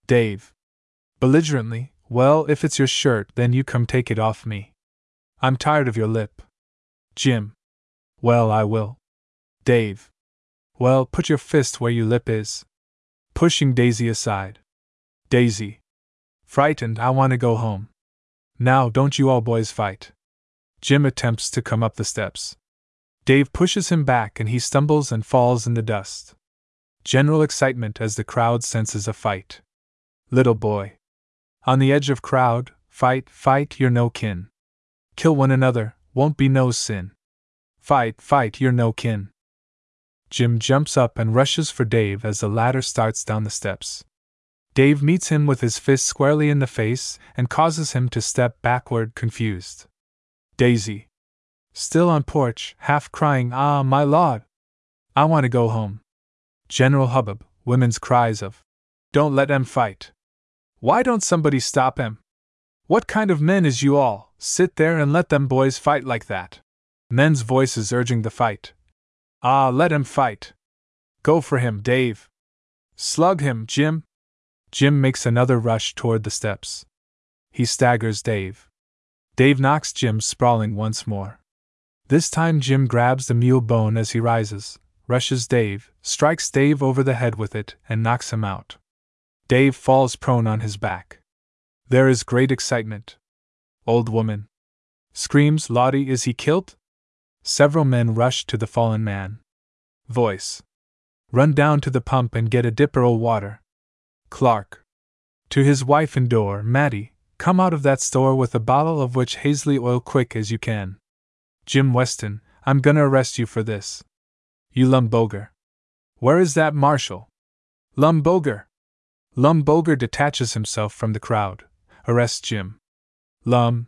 Dave. Belligerently, well, if it's your shirt, then you come take it off me. I'm tired of your lip. Jim. Well, I will. Dave. Well, put your fist where your lip is pushing Daisy aside. Daisy. Frightened, I want to go home. Now, don't you all boys fight. Jim attempts to come up the steps. Dave pushes him back and he stumbles and falls in the dust. General excitement as the crowd senses a fight. Little boy. On the edge of crowd, fight, fight, you're no kin. Kill one another, won't be no sin. Fight, fight, you're no kin. Jim jumps up and rushes for Dave as the latter starts down the steps. Dave meets him with his fist squarely in the face and causes him to step backward, confused. Daisy. Still on porch, half crying, Ah, my lord! I want to go home. General hubbub, women's cries of, Don't let 'em fight. Why don't somebody stop 'em? What kind of men is you all? Sit there and let them boys fight like that. Men's voices urging the fight. Ah, let him fight. Go for him, Dave. Slug him, Jim. Jim makes another rush toward the steps. He staggers Dave. Dave knocks Jim sprawling once more. This time Jim grabs the mule bone as he rises, rushes Dave, strikes Dave over the head with it, and knocks him out. Dave falls prone on his back. There is great excitement. Old woman screams, Lottie, is he killed? Several men rush to the fallen man. Voice. Run down to the pump and get a dipper o' water. Clark. To his wife and door, Mattie, come out of that store with a bottle of witch hazley oil quick as you can. Jim Weston, I'm gonna arrest you for this. You Lum Boger. Where is that marshal? Lum Boger! Lum Boger detaches himself from the crowd, arrests Jim. Lum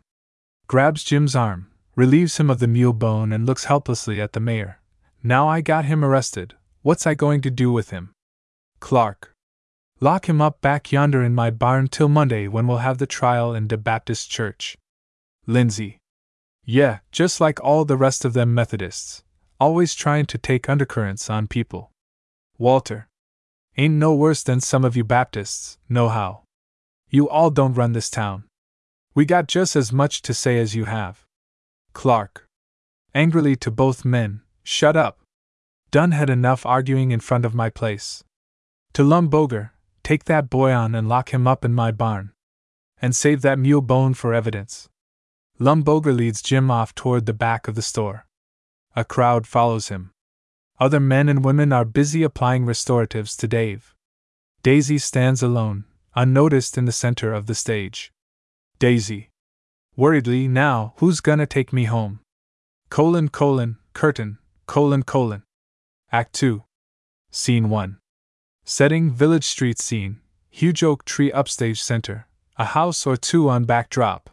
grabs Jim's arm, relieves him of the mule bone, and looks helplessly at the mayor. Now I got him arrested, what's I going to do with him? Clark. Lock him up back yonder in my barn till Monday when we'll have the trial in de Baptist church. Lindsay. Yeah, just like all the rest of them Methodists, always trying to take undercurrents on people. Walter. Ain't no worse than some of you Baptists, nohow. You all don't run this town. We got just as much to say as you have. Clark. Angrily to both men, shut up. Dunn had enough arguing in front of my place. To Lum Boger, take that boy on and lock him up in my barn. And save that mule bone for evidence. Lum Boger leads Jim off toward the back of the store. A crowd follows him. Other men and women are busy applying restoratives to Dave. Daisy stands alone, unnoticed in the center of the stage. Daisy. Worriedly, now, who's gonna take me home? Colon, colon, curtain, colon, colon. Act 2. Scene 1. Setting village street scene, huge oak tree upstage center, a house or two on backdrop.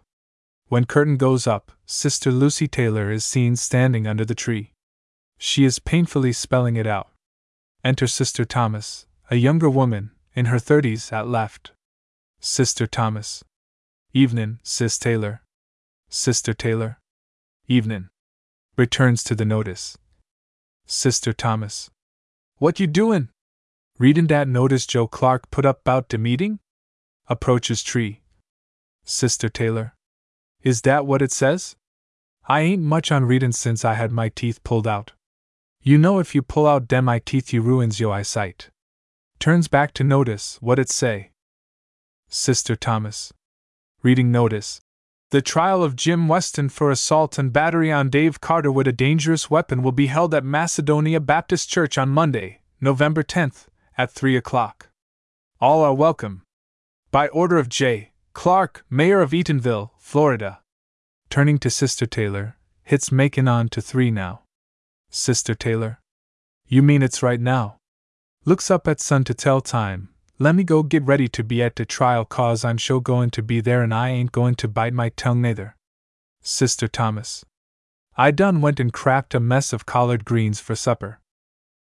When curtain goes up, Sister Lucy Taylor is seen standing under the tree. She is painfully spelling it out. Enter Sister Thomas, a younger woman, in her thirties at left. Sister Thomas. Evenin', Sis Taylor. Sister Taylor. Evenin'. Returns to the notice. Sister Thomas. What you doin'? Readin' dat notice Joe Clark put up bout de meeting? Approaches tree. Sister Taylor. Is dat what it says? I ain't much on readin' since I had my teeth pulled out. You know if you pull out dem eye teeth you ruins yo eyesight. Turns back to notice what it say. Sister Thomas. Reading notice. The trial of Jim Weston for assault and battery on Dave Carter with a dangerous weapon will be held at Macedonia Baptist Church on Monday, November 10th, at 3 o'clock. All are welcome. By order of J. Clark, Mayor of Eatonville, Florida. Turning to Sister Taylor, hits making on to three now. Sister Taylor. You mean it's right now? Looks up at sun to tell time. Let me go get ready to be at the trial cause I'm sure going to be there and I ain't going to bite my tongue neither. Sister Thomas. I done went and cracked a mess of collard greens for supper.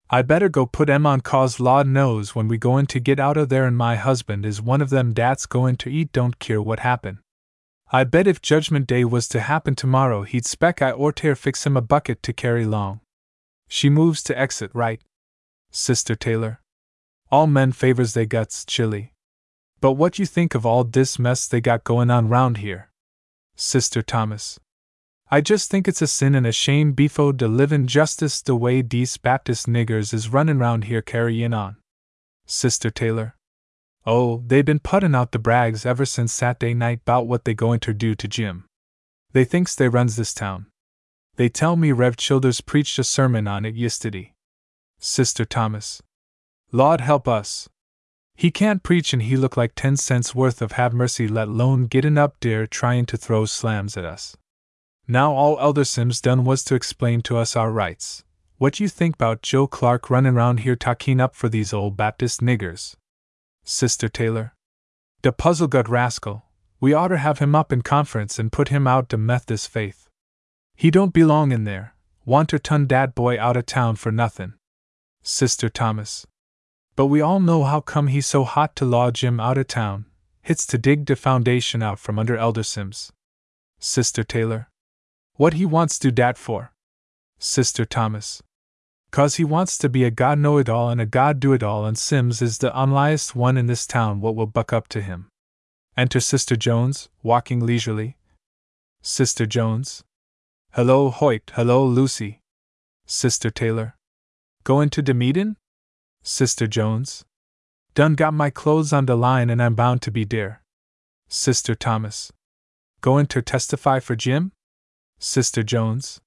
I better go put 'em on cause Lord knows when we goin' to get out of there and my husband is one of them dat's goin' to eat don't care what happen. I bet if Judgment Day was to happen tomorrow he'd spec I orter fix him a bucket to carry long. She moves to exit right. Sister Taylor. All men favors they guts, chilly. But what you think of all this mess they got going on round here? Sister Thomas. I just think it's a sin and a shame befo de livin' justice the way dese Baptist niggers is runnin' round here carryin' on. Sister Taylor. Oh, they been puttin' out the brags ever since Saturday night bout what they goin' ter do to Jim. They thinks they runs this town. They tell me Rev Childers preached a sermon on it yistiddy. Sister Thomas. Lord help us. He can't preach and he look like ten cents worth of have mercy let alone gettin' up there tryin' to throw slams at us. Now all Elder Sims done was to explain to us our rights. What you think about Joe Clark runnin' round here talkin' up for these old Baptist niggers? Sister Taylor. De puzzle gut rascal, we oughter have him up in conference and put him out to Methodist faith. He don't belong in there. Wanter ton dat boy out of town for nothin'. Sister Thomas. But we all know how come he's so hot to law Jim out of town. Hits to dig de foundation out from under Elder Sims. Sister Taylor. What he wants do dat for? Sister Thomas. Cause he wants to be a God know it all and a God do it all, and Sims is the unliest one in this town what will buck up to him. Enter Sister Jones, walking leisurely. Sister Jones. Hello, Hoyt. Hello, Lucy. Sister Taylor. Goin' to de meetin'? Sister Jones. Done got my clothes on de line and I'm bound to be dere. Sister Thomas. Goin' ter testify for Jim? Sister Jones.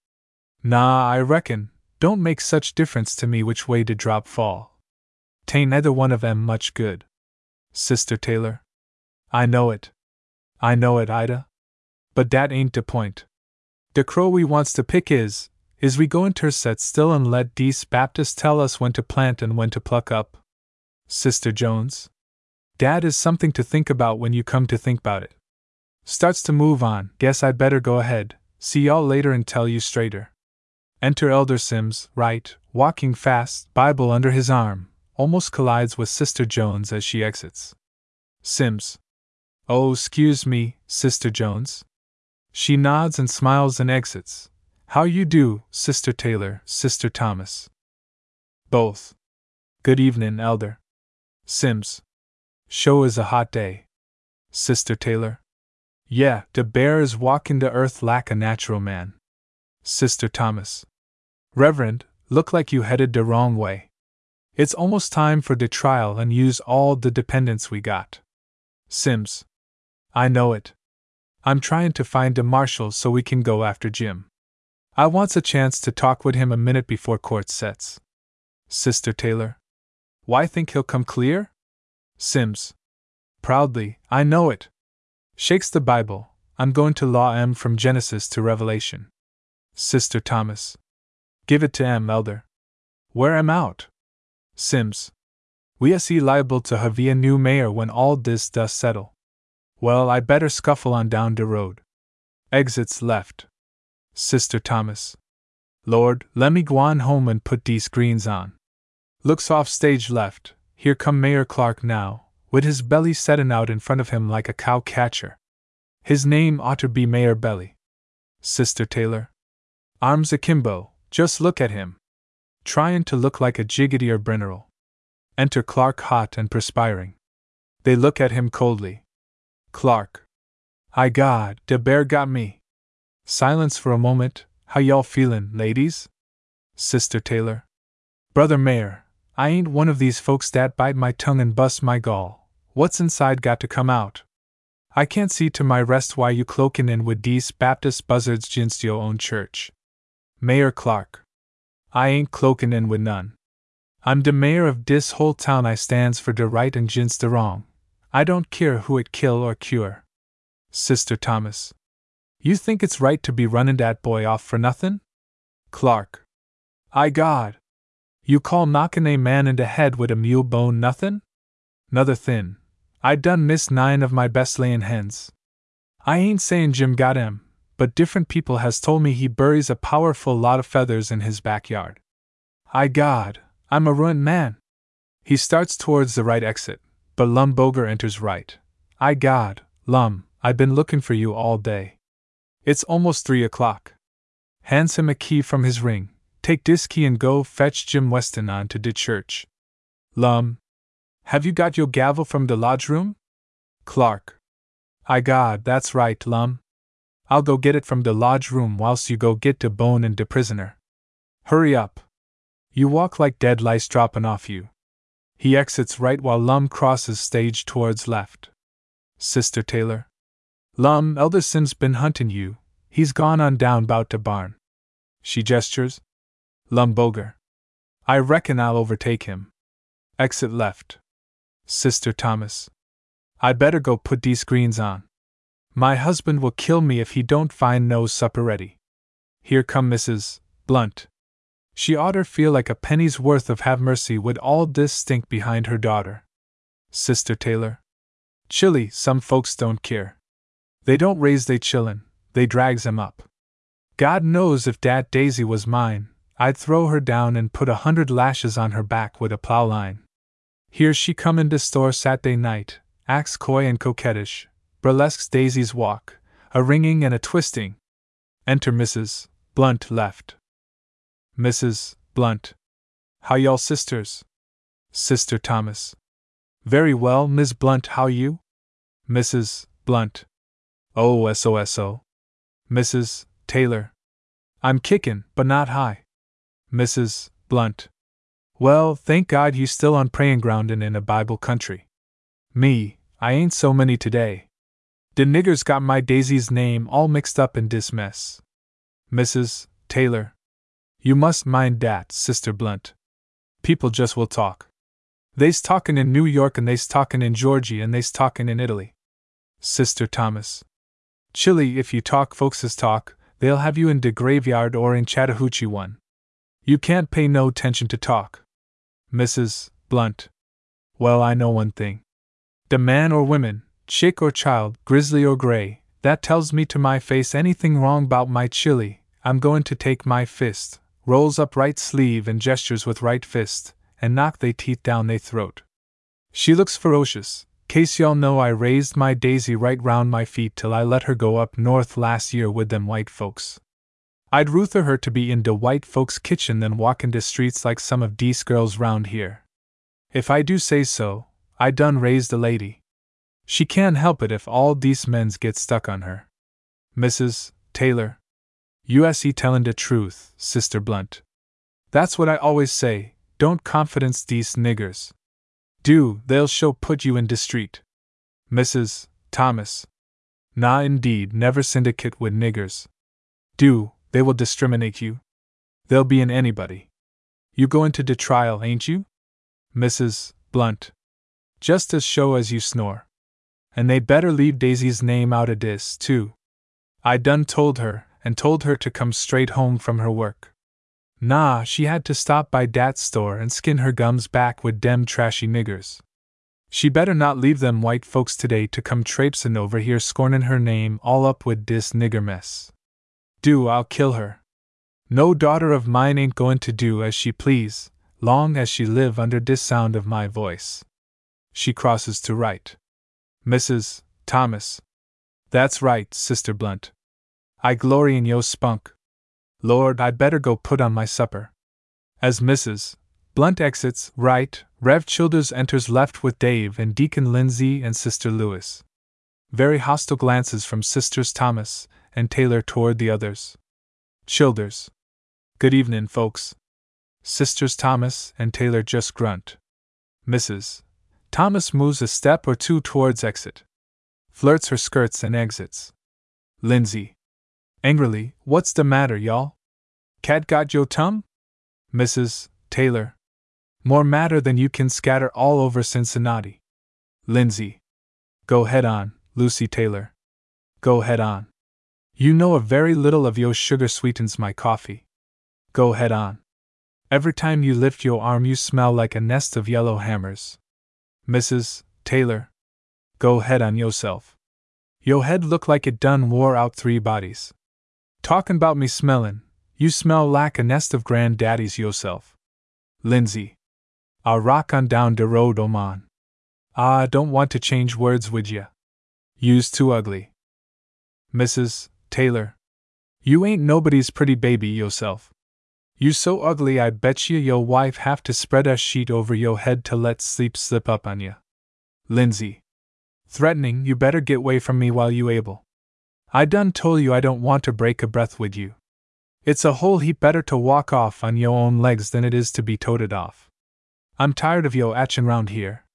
Nah, I reckon. Don't make such difference to me which way de drop fall. Tain't either one of em much good. Sister Taylor. I know it. I know it, Ida. But dat ain't de point. De crow we wants to pick is, is we goin' ter set still and let dese Baptists tell us when to plant and when to pluck up? Sister Jones? Dad is something to think about when you come to think about it. Starts to move on, guess I'd better go ahead, see y'all later and tell you straighter. Enter Elder Sims, right, walking fast, Bible under his arm, almost collides with Sister Jones as she exits. Sims. Oh, excuse me, Sister Jones. She nods and smiles and exits. How you do, Sister Taylor, Sister Thomas? Both. Good evening, Elder. Sims. Show is a hot day. Sister Taylor. Yeah, de bear is walking the earth like a natural man. Sister Thomas. Reverend, look like you headed the wrong way. It's almost time for de trial and use all the dependents we got. Sims. I know it. I'm trying to find a marshal so we can go after Jim. I wants a chance to talk with him a minute before court sets. Sister Taylor. Why think he'll come clear? Sims. Proudly, I know it. Shakes the Bible. I'm going to law M from Genesis to Revelation. Sister Thomas. Give it to M, Elder. Where am out? Sims. We are see liable to have a new mayor when all this does settle. Well, I better scuffle on down de road. Exits left. Sister Thomas. Lord, let me go on home and put these greens on. Looks off stage left. Here come Mayor Clark now, with his belly settin' out in front of him like a cow catcher. His name ought to be Mayor Belly. Sister Taylor. Arms akimbo, just look at him. Tryin' to look like a jiggity or brineral. Enter Clark hot and perspiring. They look at him coldly. Clark. I God, de bear got me. Silence for a moment. How y'all feelin', ladies? Sister Taylor. Brother Mayor, I ain't one of these folks that bite my tongue and bust my gall. What's inside got to come out. I can't see to my rest why you cloakin' in with dese Baptist buzzards jinst yo own church. Mayor Clark. I ain't cloakin' in with none. I'm de mayor of dis whole town. I stands for de right and jinst de wrong. I don't care who it kill or cure. Sister Thomas. You think it's right to be runnin' dat boy off for nothin'? Clark. I God. You call knockin' a man in de head wid a mule bone nothin'? Nother thin. I done miss nine of my best layin' hens. I ain't sayin' Jim got 'em, but different people has told me he buries a powerful lot of feathers in his backyard. I God, I'm a ruined man. He starts towards the right exit, but Lum Boger enters right. I God, Lum, I've been looking for you all day. It's almost three o'clock. Hands him a key from his ring. Take this key and go fetch Jim Weston on to de church. Lum, have you got your gavel from the lodge room? Clark. I God, that's right, Lum. I'll go get it from the lodge room whilst you go get de bone and de prisoner. Hurry up. You walk like dead lice droppin' off you. He exits right while Lum crosses stage towards left. Sister Taylor. Lum, Elder Sims been huntin' you. He's gone on down bout to barn. She gestures. Lum Boger. I reckon I'll overtake him. Exit left. Sister Thomas. I'd better go put these greens on. My husband will kill me if he don't find no supper ready. Here come Mrs. Blunt. She oughter feel like a penny's worth of have mercy with all this stink behind her daughter. Sister Taylor. Chilly, some folks don't care. They don't raise they chillin', they drags 'em up. God knows if dat Daisy was mine, I'd throw her down and put a hundred lashes on her back with a plow line. Here she come in de store Saturday night, acts coy and coquettish, burlesques Daisy's walk, a ringing and a twisting. Enter Mrs. Blunt left. Mrs. Blunt. How y'all sisters? Sister Thomas. Very well, Miss Blunt, how you? Mrs. Blunt. Oh, SOSO. Mrs. Taylor. I'm kickin', but not high. Mrs. Blunt. Well, thank God you still on prayin' ground and in a Bible country. Me, I ain't so many today. De niggers got my Daisy's name all mixed up in dis mess. Mrs. Taylor. You must mind dat, Sister Blunt. People just will talk. They's talkin' in New York and they's talkin' in Georgy and they's talkin' in Italy. Sister Thomas. Chilly, if you talk folkses talk, they'll have you in de graveyard or in Chattahoochee one. You can't pay no attention to talk. Mrs. Blunt. Well, I know one thing. De man or woman, chick or child, grizzly or gray, that tells me to my face anything wrong about my chili, I'm going to take my fist, rolls up right sleeve and gestures with right fist, and knock they teeth down they throat. She looks ferocious, case y'all know I raised my daisy right round my feet till I let her go up north last year with them white folks. I'd ruther her to be in de white folks' kitchen than walk in de streets like some of dese girls round here. If I do say so, I done raised a lady. She can't help it if all dese men's get stuck on her. Mrs. Taylor. U.S.E. tellin' de truth, Sister Blunt. That's what I always say, don't confidence dese niggers. Do, they'll show put you in de street. Mrs. Thomas. Nah, indeed, never syndicate with niggers. Do, they will discriminate you. They'll be in anybody. You go into de trial, ain't you? Mrs. Blunt. Just as show as you snore. And they'd better leave Daisy's name out o' dis, too. I done told her, and told her to come straight home from her work. Nah, she had to stop by dat store and skin her gums back with dem trashy niggers. She better not leave them white folks today to come traipsin' over here scornin' her name all up with dis nigger mess. Do, I'll kill her. No daughter of mine ain't goin' to do as she please, long as she live under dis sound of my voice. She crosses to right. Mrs. Thomas. That's right, Sister Blunt. I glory in yo spunk. Lord, I'd better go put on my supper. As Mrs. Blunt exits, right, Rev Childers enters left with Dave and Deacon Lindsay and Sister Lewis. Very hostile glances from Sisters Thomas and Taylor toward the others. Childers. Good evenin', folks. Sisters Thomas and Taylor just grunt. Mrs. Thomas moves a step or two towards exit. Flirts her skirts and exits. Lindsay. Angrily, what's the matter, y'all? Cat got yo tum? Mrs. Taylor. More matter than you can scatter all over Cincinnati. Lindsay. Go head on, Lucy Taylor. Go head on. You know a very little of yo sugar sweetens my coffee. Go head on. Every time you lift your arm, you smell like a nest of yellow hammers. Mrs. Taylor. Go head on yourself. Yo head look like it done wore out three bodies. Talkin' about me smellin', you smell like a nest of granddaddies yourself. Lindsay. I'll rock on down de road, Oman. Ah, I don't want to change words wid ya. You's too ugly. Mrs. Taylor. You ain't nobody's pretty baby yourself. You so ugly I bet you yo wife have to spread a sheet over yo head to let sleep slip up on ya. Lindsay. Threatening, you better get way from me while you able. I done told you I don't want to break a breath with you. It's a whole heap better to walk off on yo own legs than it is to be toted off. I'm tired of yo atchin' round here.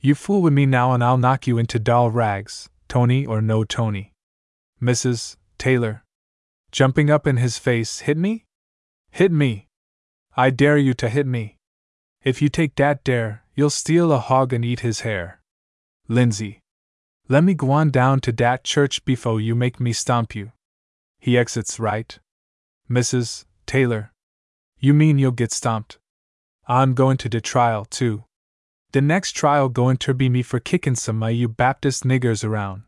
You fool with me now and I'll knock you into doll rags, Tony or no Tony. Mrs. Taylor. Jumping up in his face, hit me? Hit me. I dare you to hit me. If you take dat dare, you'll steal a hog and eat his hair. Lindsay. Let me go on down to dat church befo you make me stomp you. He exits right. Mrs. Taylor. You mean you'll get stomped? I'm going to de trial, too. The next trial going to be me for kickin' some of you Baptist niggers around.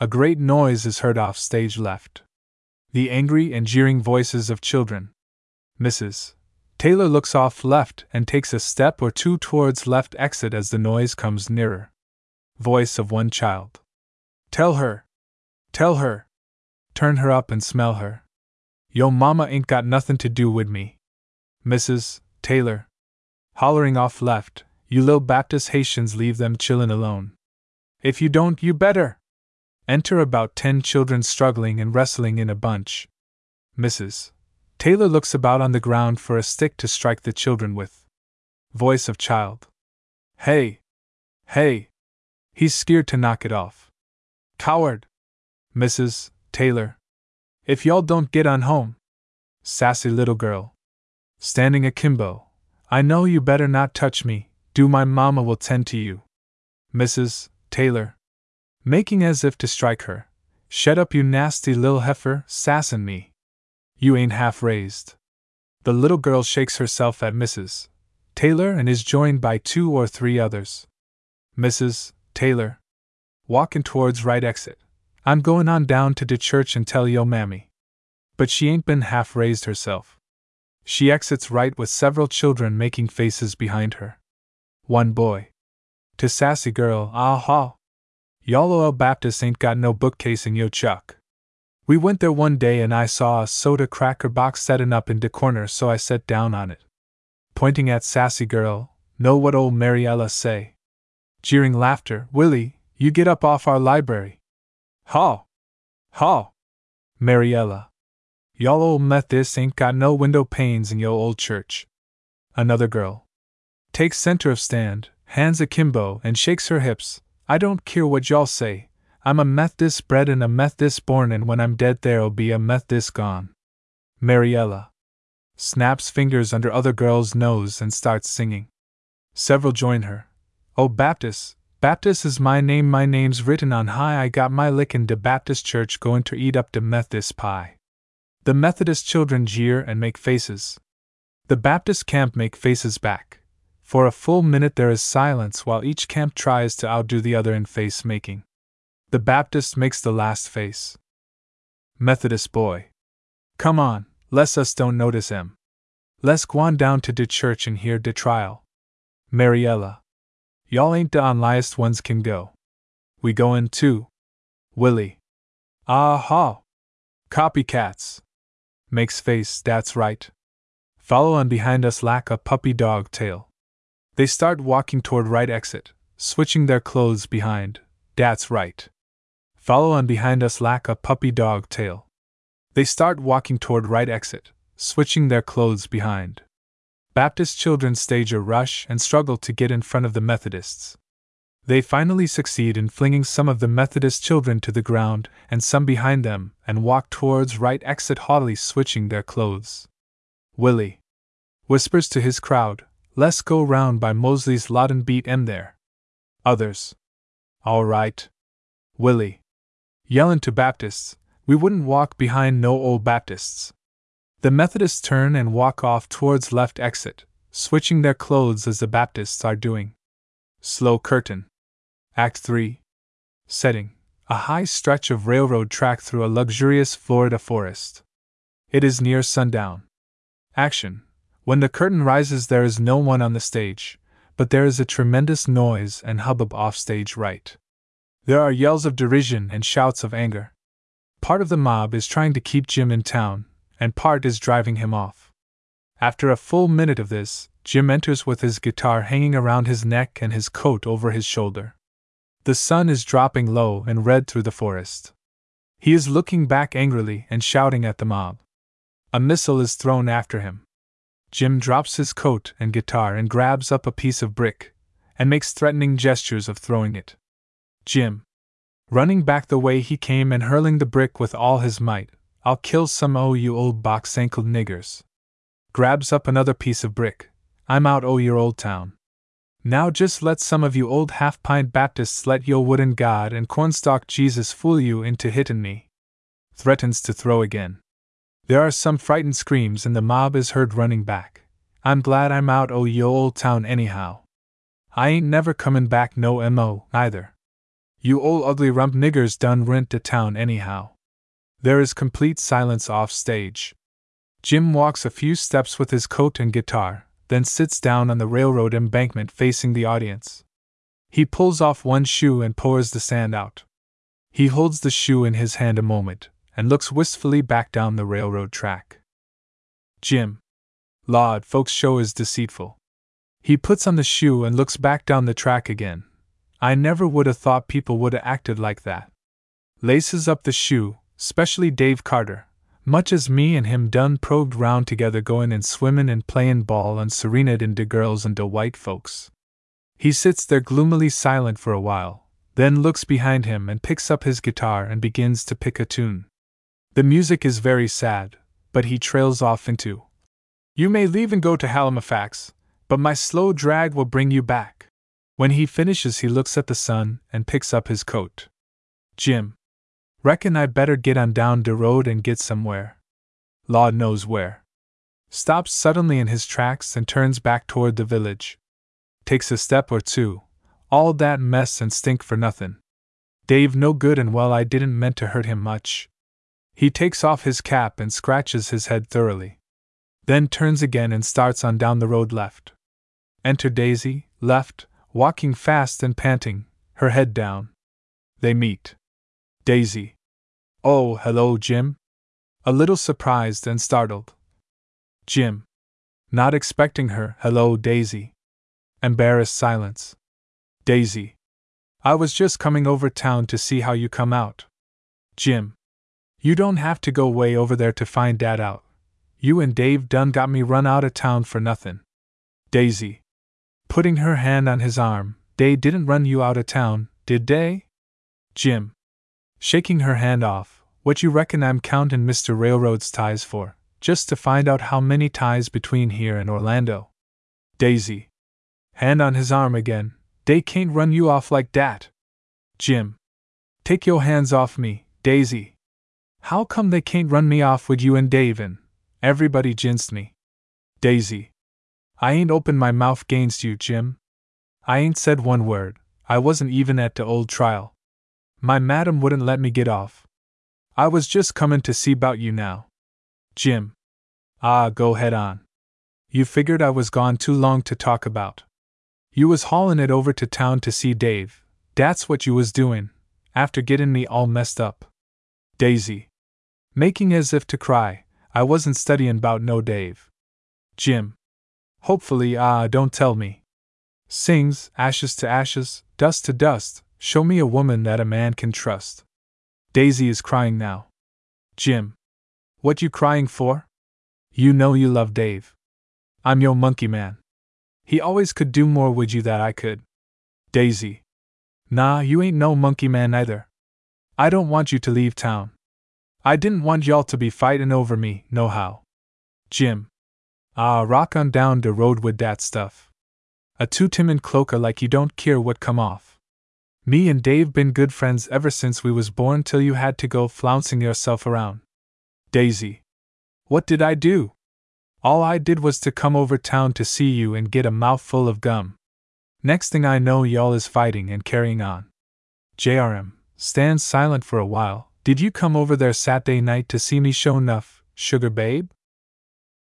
A great noise is heard off stage left. The angry and jeering voices of children. Mrs. Taylor looks off left and takes a step or two towards left exit as the noise comes nearer. Voice of one child. Tell her. Tell her. Turn her up and smell her. Yo mama ain't got nothin' to do wid me. Mrs. Taylor. Hollering off left, you lil Baptist Haitians leave them chillin' alone. If you don't, you better. Enter about ten children struggling and wrestling in a bunch. Mrs. Taylor looks about on the ground for a stick to strike the children with. Voice of child. Hey! Hey! He's scared to knock it off. Coward! Mrs. Taylor. If y'all don't get on home. Sassy little girl. Standing akimbo. I know you better not touch me, do my mama will tend to you. Mrs. Taylor. making as if to strike her. Shut up, you nasty lil heifer, sassin' me. You ain't half raised. The little girl shakes herself at Mrs. Taylor and is joined by two or three others. Mrs. Taylor. Walking towards right exit. I'm going on down to de church and tell yo mammy. But she ain't been half raised herself. She exits right with several children making faces behind her. One boy. To sassy girl, ah ha. Y'all OL Baptist ain't got no bookcase in yo chuck. We went there one day and I saw a soda cracker box settin' up in de corner so I set down on it. Pointing at sassy girl, know what old Mariella say? Jeering laughter, Willie, you get up off our library. Haw! Haw! Mariella. Y'all old Methodists ain't got no window panes in yo old church. Another girl. Takes center of stand, hands akimbo, and shakes her hips. I don't care what y'all say. I'm a Methodist bred and a Methodist born, and when I'm dead, there'll be a Methodist gone. Mariella. Snaps fingers under other girl's nose and starts singing. Several join her. Oh, Baptist, Baptist is my name, my name's written on high. I got my lick in de Baptist church going to eat up de Methodist pie. The Methodist children jeer and make faces. The Baptist camp make faces back. For a full minute there is silence while each camp tries to outdo the other in face making. The Baptist makes the last face. Methodist boy. Come on, less us don't notice him. Let's gwan down to de church and hear de trial. Mariella. Y'all ain't the unliest ones can go. We goin' too. Willie. Ah ha! Copycats! Makes face, that's right. Follow on behind us lack a puppy dog tail. They start walking toward right exit, switching their clothes behind, that's right. Follow on behind us lack a puppy dog tail. They start walking toward right exit, switching their clothes behind. Baptist children stage a rush and struggle to get in front of the Methodists. They finally succeed in flinging some of the Methodist children to the ground and some behind them and walk towards right exit haughtily switching their clothes. Willie whispers to his crowd, Let's go round by Mosley's lot and beat 'em there. Others. All right. Willie. Yellin' to Baptists, we wouldn't walk behind no old Baptists. The Methodists turn and walk off towards left exit, switching their clothes as the Baptists are doing. Slow curtain. Act 3. Setting a high stretch of railroad track through a luxurious Florida forest. It is near sundown. Action. When the curtain rises, there is no one on the stage, but there is a tremendous noise and hubbub off stage right. There are yells of derision and shouts of anger. Part of the mob is trying to keep Jim in town, and part is driving him off. After a full minute of this, Jim enters with his guitar hanging around his neck and his coat over his shoulder. The sun is dropping low and red through the forest. He is looking back angrily and shouting at the mob. A missile is thrown after him. Jim drops his coat and guitar and grabs up a piece of brick, and makes threatening gestures of throwing it. Jim, running back the way he came and hurling the brick with all his might, I'll kill some o' you old box ankled niggers. Grabs up another piece of brick. I'm out o' your old town. Now just let some of you old half pint Baptists let yo wooden God and cornstalk Jesus fool you into hittin' me. Threatens to throw again. There are some frightened screams and the mob is heard running back. I'm glad I'm out o' yo old town anyhow. I ain't never comin' back no mo either. You old ugly rump niggers done rent de town anyhow. There is complete silence off stage. Jim walks a few steps with his coat and guitar, then sits down on the railroad embankment facing the audience. He pulls off one shoe and pours the sand out. He holds the shoe in his hand a moment and looks wistfully back down the railroad track. Jim. Lord, folks' show is deceitful. He puts on the shoe and looks back down the track again. I never would have thought people would have acted like that. Laces up the shoe, specially Dave Carter, much as me and him done probed round together goin' and swimmin' and playin' ball and serenade in de girls and de white folks. He sits there gloomily silent for a while, then looks behind him and picks up his guitar and begins to pick a tune. The music is very sad, but he trails off into You may leave and go to Halifax, but my slow drag will bring you back. When he finishes, he looks at the sun and picks up his coat. Jim. Reckon I better get on down de road and get somewhere. Lord knows where. Stops suddenly in his tracks and turns back toward the village. Takes a step or two. All that mess and stink for nothing. Dave no good and well I didn't meant to hurt him much. He takes off his cap and scratches his head thoroughly. Then turns again and starts on down the road left. Enter Daisy, left, walking fast and panting, her head down. They meet. Daisy. Oh, hello, Jim. A little surprised and startled. Jim. Not expecting her, hello, Daisy. Embarrassed silence. Daisy. I was just coming over town to see how you come out. Jim. You don't have to go way over there to find Dad out. You and Dave done got me run out of town for nothing. Daisy. Putting her hand on his arm, they didn't run you out of town, did they? Jim. Shaking her hand off, what you reckon I'm counting Mr. Railroad's ties for, just to find out how many ties between here and Orlando? Daisy. Hand on his arm again, they can't run you off like that. Jim. Take your hands off me, Daisy. How come they can't run me off with you and Dave and everybody jinsed me? Daisy. I ain't opened my mouth gainst you, Jim. I ain't said one word, I wasn't even at the old trial. My madam wouldn't let me get off. I was just comin' to see 'bout you now. Jim. Ah, go head on. You figured I was gone too long to talk about. You was haulin' it over to town to see Dave. That's what you was doin', after gettin' me all messed up. Daisy. Making as if to cry, I wasn't studyin' 'bout no Dave. Jim. Hopefully, ah, don't tell me. Sings, ashes to ashes, dust to dust, Show me a woman that a man can trust. Daisy is crying now. Jim. What you crying for? You know you love Dave. I'm your monkey man. He always could do more with you that I could. Daisy. Nah, you ain't no monkey man either. I don't want you to leave town. I didn't want y'all to be fightin' over me, nohow. Jim. Ah, rock on down de road with dat stuff. A two timid cloaker like you don't care what come off. Me and Dave been good friends ever since we was born till you had to go flouncing yourself around. Daisy. What did I do? All I did was to come over town to see you and get a mouthful of gum. Next thing I know, y'all is fighting and carrying on. Jim stands silent for a while. Did you come over there Saturday night to see me show enough, sugar babe?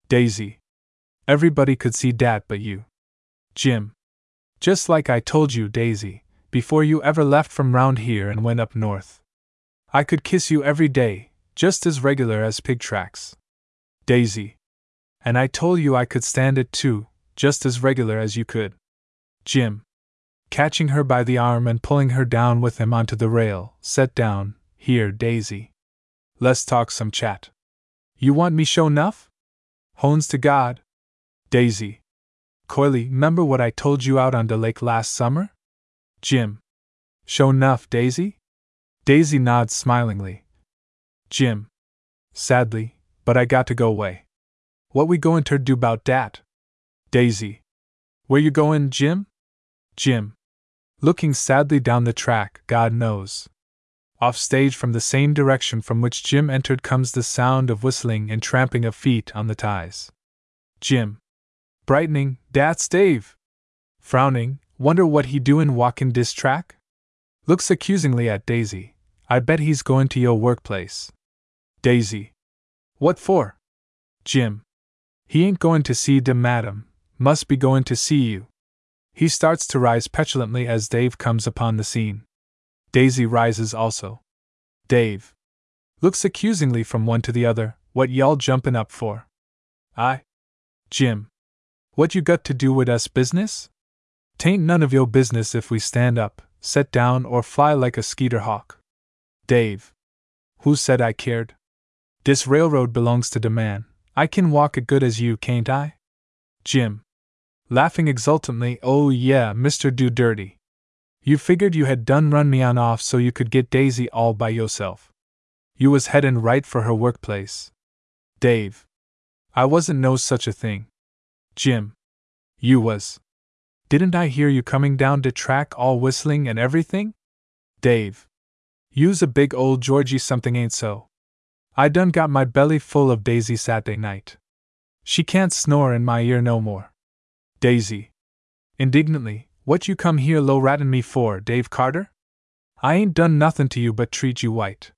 Daisy. Everybody could see dat but you. Jim. Just like I told you, Daisy before you ever left from round here and went up north. I could kiss you every day, just as regular as pig tracks. Daisy. And I told you I could stand it too, just as regular as you could. Jim. Catching her by the arm and pulling her down with him onto the rail, set down, here, Daisy. Let's talk some chat. You want me show enough? Hones to God. Daisy. Coily, remember what I told you out on the lake last summer? Jim. Show enough, Daisy? Daisy nods smilingly. Jim. Sadly, but I got to go away. What we goin' ter do bout dat? Daisy. Where you goin', Jim? Jim. Looking sadly down the track, God knows. Off stage from the same direction from which Jim entered comes the sound of whistling and tramping of feet on the ties. Jim. Brightening, dat's Dave. Frowning, Wonder what he doin' walkin' dis track? Looks accusingly at Daisy. I bet he's goin' to yo' workplace. Daisy. What for? Jim. He ain't goin' to see de madam, must be goin' to see you. He starts to rise petulantly as Dave comes upon the scene. Daisy rises also. Dave. Looks accusingly from one to the other, what y'all jumpin' up for? I. Jim. What you got to do with us business? Tain't none of yo' business if we stand up, set down, or fly like a skeeter hawk. Dave. Who said I cared? This railroad belongs to the man. I can walk it good as you, can't I? Jim. Laughing exultantly, oh yeah, Mr. Do Dirty. You figured you had done run me on off so you could get Daisy all by yourself. You was headin' right for her workplace. Dave. I wasn't no such a thing. Jim. You was. Didn't I hear you coming down de track all whistling and everything? Dave. You's a big old Georgie something ain't so. I done got my belly full of Daisy Saturday night. She can't snore in my ear no more. Daisy. Indignantly, what you come here low rattin' me for, Dave Carter? I ain't done nothin' to you but treat you white.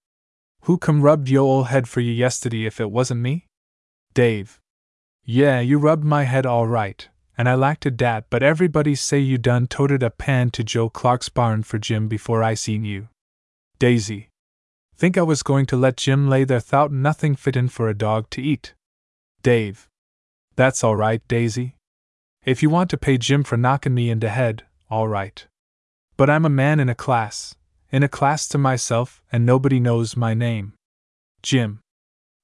Who come rubbed yo ol' head for you yesterday if it wasn't me? Dave. Yeah, you rubbed my head all right, and I lacked a dat, but everybody say you done toted a pan to Joe Clark's barn for Jim before I seen you. Daisy. Think I was going to let Jim lay there thout nothing fittin' for a dog to eat. Dave. That's all right, Daisy. If you want to pay Jim for knockin' me in the head, all right. But I'm a man in a class, in a class to myself, and nobody knows my name. Jim.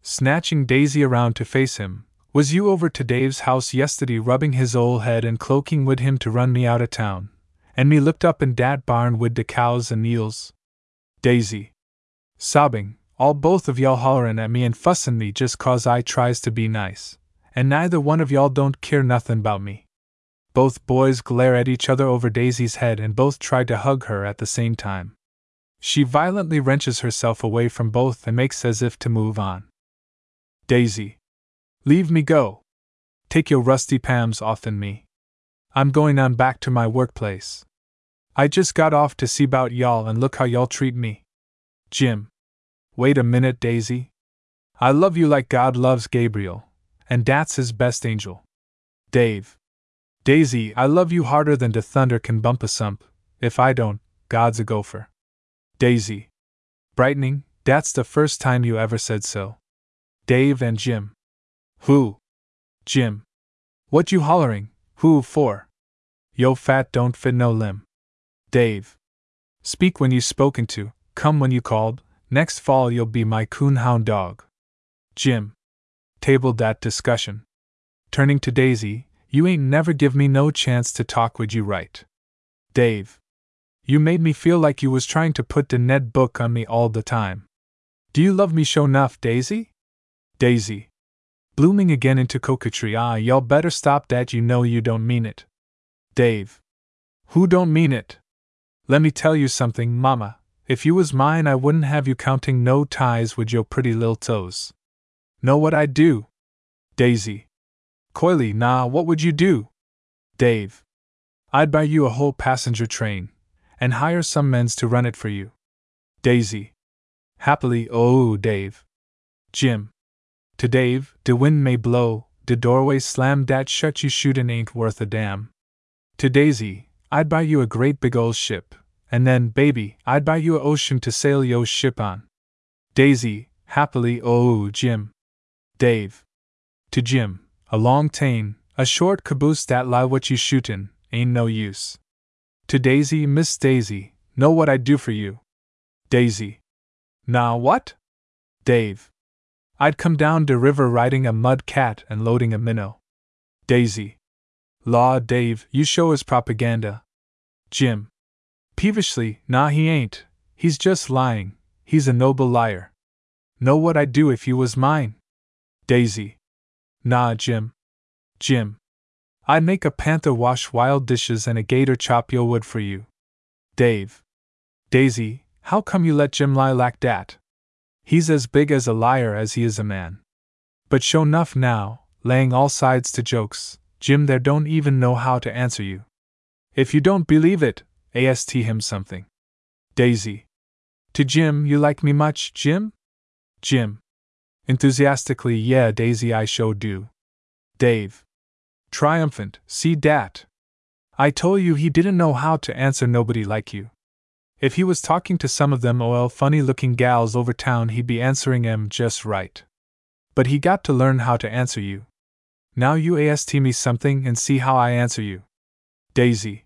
Snatching Daisy around to face him, was you over to Dave's house yesterday rubbing his ol' head and cloaking wid him to run me out of town, and me looked up in dat barn wid de cows and eels? Daisy. Sobbing, all both of y'all hollerin' at me and fussin' me just cause I tries to be nice, and neither one of y'all don't care nothin' about me. Both boys glare at each other over Daisy's head and both try to hug her at the same time. She violently wrenches herself away from both and makes as if to move on. Daisy. Leave me go. Take your rusty pams offen me. I'm going on back to my workplace. I just got off to see bout y'all and look how y'all treat me. Jim. Wait a minute, Daisy. I love you like God loves Gabriel, and that's his best angel. Dave. Daisy, I love you harder than the thunder can bump a sump. If I don't, God's a gopher. Daisy. Brightening, that's the first time you ever said so. Dave and Jim. Who? Jim. What you hollering, who for? Yo fat don't fit no limb. Dave. Speak when you spoken to, come when you called, next fall you'll be my coonhound dog. Jim. Tabled that discussion. Turning to Daisy, you ain't never give me no chance to talk with you right. Dave. You made me feel like you was trying to put the Ned book on me all the time. Do you love me show enough, Daisy? Daisy. Blooming again into coquetry, ah, y'all better stop that, you know you don't mean it. Dave. Who don't mean it? Let me tell you something, Mama. If you was mine, I wouldn't have you counting no ties with your pretty little toes. Know what I'd do? Daisy. Coily, nah, what would you do? Dave. I'd buy you a whole passenger train, and hire some men's to run it for you. Daisy. Happily, oh, Dave. Jim. To Dave, de wind may blow, de doorway slam dat shut you shootin' ain't worth a damn. To Daisy, I'd buy you a great big old ship, and then, baby, I'd buy you a ocean to sail yo ship on. Daisy, happily, oh, Jim. Dave. To Jim, a long tane, a short caboose dat lie what you shootin', ain't no use. To Daisy, Miss Daisy, know what I'd do for you. Daisy. Now what? Dave. I'd come down de river riding a mud cat and loading a minnow. Daisy. Law, Dave, you show his propaganda. Jim. Peevishly, nah, he ain't. He's just lying. He's a noble liar. Know what I'd do if you was mine? Daisy. Nah, Jim. Jim. I'd make a panther wash wild dishes and a gator chop yo wood for you. Dave. Daisy, how come you let Jim lie like dat? He's as big as a liar as he is a man. But show nuff now, laying all sides to jokes, Jim there don't even know how to answer you. If you don't believe it, AST him something. Daisy. To Jim, you like me much, Jim? Jim. Enthusiastically, yeah, Daisy, I show do. Dave. Triumphant, see dat. I told you he didn't know how to answer nobody like you. If he was talking to some of them OL funny looking gals over town, he'd be answering 'em just right. But he got to learn how to answer you. Now you AST me something and see how I answer you. Daisy.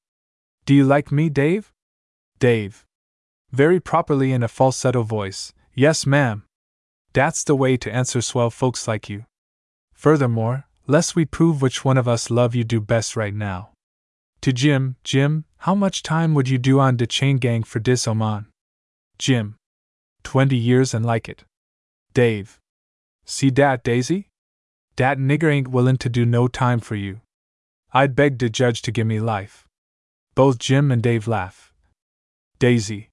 Do you like me, Dave? Dave. Very properly in a falsetto voice, Yes, ma'am. That's the way to answer swell folks like you. Furthermore, lest we prove which one of us love you do best right now. To Jim, Jim, how much time would you do on de chain gang for dis Oman? Jim. Twenty years and like it. Dave. See dat, Daisy? Dat nigger ain't willin' to do no time for you. I'd beg de judge to give me life. Both Jim and Dave laugh. Daisy.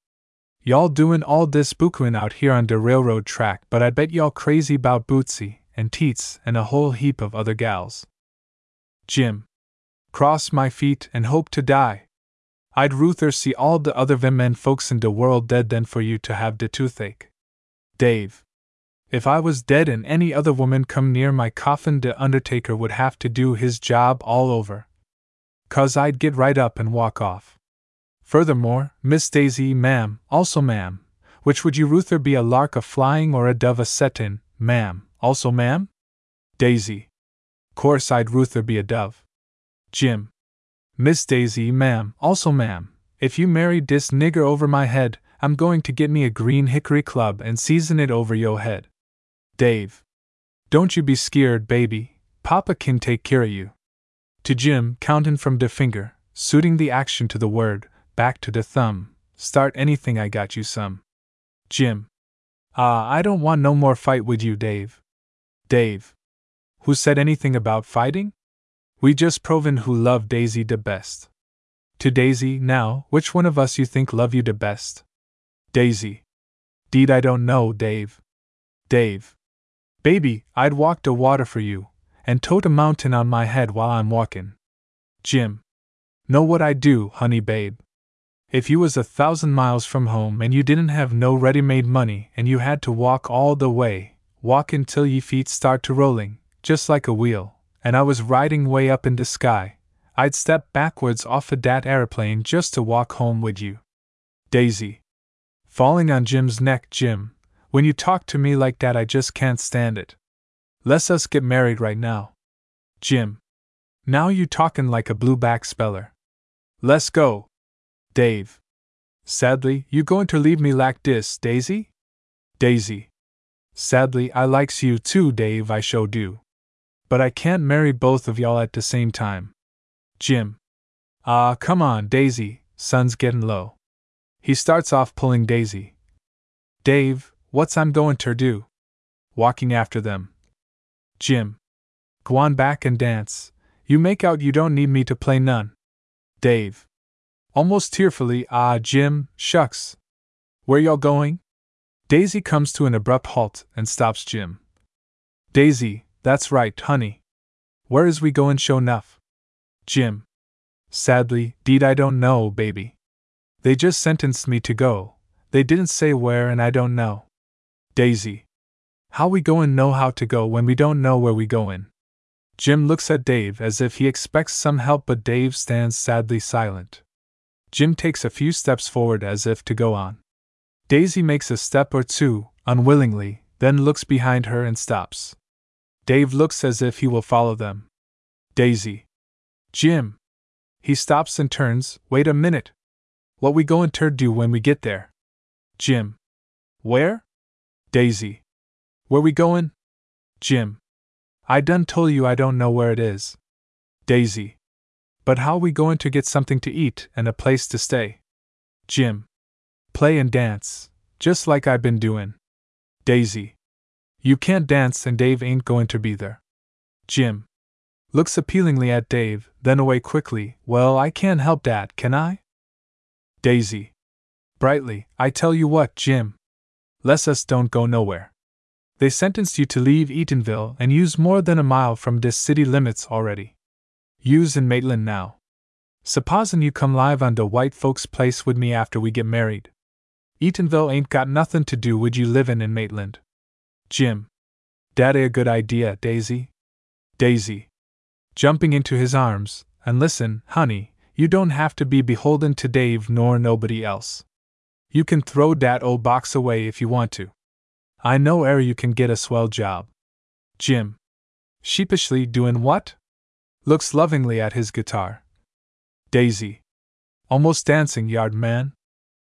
Y'all doin' all dis bukuin out here on de railroad track, but I bet y'all crazy bout Bootsy, and Teets, and a whole heap of other gals. Jim. Cross my feet and hope to die. I'd ruther see all the other men folks in de world dead than for you to have de toothache. Dave. If I was dead and any other woman come near my coffin, the undertaker would have to do his job all over. Cause I'd get right up and walk off. Furthermore, Miss Daisy, ma'am, also ma'am, which would you ruther be a lark a flying or a dove a settin', ma'am, also ma'am? Daisy. Course I'd ruther be a dove. Jim. Miss Daisy, ma'am, also ma'am, if you marry dis nigger over my head, I'm going to get me a green hickory club and season it over yo' head. Dave. Don't you be skeered, baby. Papa can take care of you. To Jim, countin' from de finger, suiting the action to the word, back to the thumb. Start anything, I got you some. Jim. Ah, I don't want no more fight with you, Dave. Dave. Who said anything about fighting? We just proven who love Daisy de best. To Daisy, now, which one of us you think love you de best? Daisy. Deed, I don't know, Dave. Dave. Baby, I'd walk de water for you, and tote a mountain on my head while I'm walkin'. Jim. Know what I'd do, honey babe. If you was a thousand miles from home and you didn't have no ready made money and you had to walk all the way, walk until ye feet start to rolling, just like a wheel, and I was riding way up in the sky, I'd step backwards off of dat aeroplane just to walk home with you. Daisy. Falling on Jim's neck, Jim, when you talk to me like that, I just can't stand it. Let's us get married right now. Jim. Now you talkin' like a blueback speller. Let's go. Dave. Sadly, you going to leave me like dis, Daisy? Daisy. Sadly, I likes you too, Dave, I show do. But I can't marry both of y'all at the same time. Jim. Ah, come on, Daisy, sun's gettin' low. He starts off pulling Daisy. Dave, What's I'm goin' ter do? Walking after them. Jim. Gwan back and dance. You make out you don't need me to play none. Dave. Almost tearfully, ah, Jim, shucks. Where y'all going? Daisy comes to an abrupt halt and stops Jim. Daisy, that's right, honey. Where is we goin' show nuff? Jim. Sadly, deed I don't know, baby. They just sentenced me to go. They didn't say where and I don't know. Daisy. How we goin' know how to go when we don't know where we goin'? Jim looks at Dave as if he expects some help, but Dave stands sadly silent. Jim takes a few steps forward as if to go on. Daisy makes a step or two, unwillingly, then looks behind her and stops. Dave looks as if he will follow them. Daisy. Jim. He stops and turns. Wait a minute. What we goin' ter do when we get there? Jim. Where? Daisy. Where we goin'? Jim. I done told you I don't know where it is. Daisy. But how we goin' to get something to eat and a place to stay? Jim. Play and dance, just like I been doin'. Daisy. You can't dance and Dave ain't goin' to be there. Jim. Looks appealingly at Dave, then away quickly. Well, I can't help that, can I? Daisy. Brightly, I tell you what, Jim, lest us don't go nowhere. They sentenced you to leave Eatonville and use more than a mile from this city limits already. Use in Maitland now. Supposin' you come live on the white folks' place with me after we get married. Eatonville ain't got nothin' to do with you livin' in Maitland. Jim. Dat a good idea, Daisy? Daisy. Jumping into his arms, and listen, honey, you don't have to be beholden to Dave nor nobody else. You can throw dat old box away if you want to. I know ere you can get a swell job. Jim. Sheepishly doin' what? Looks lovingly at his guitar. Daisy. Almost dancing, yard man.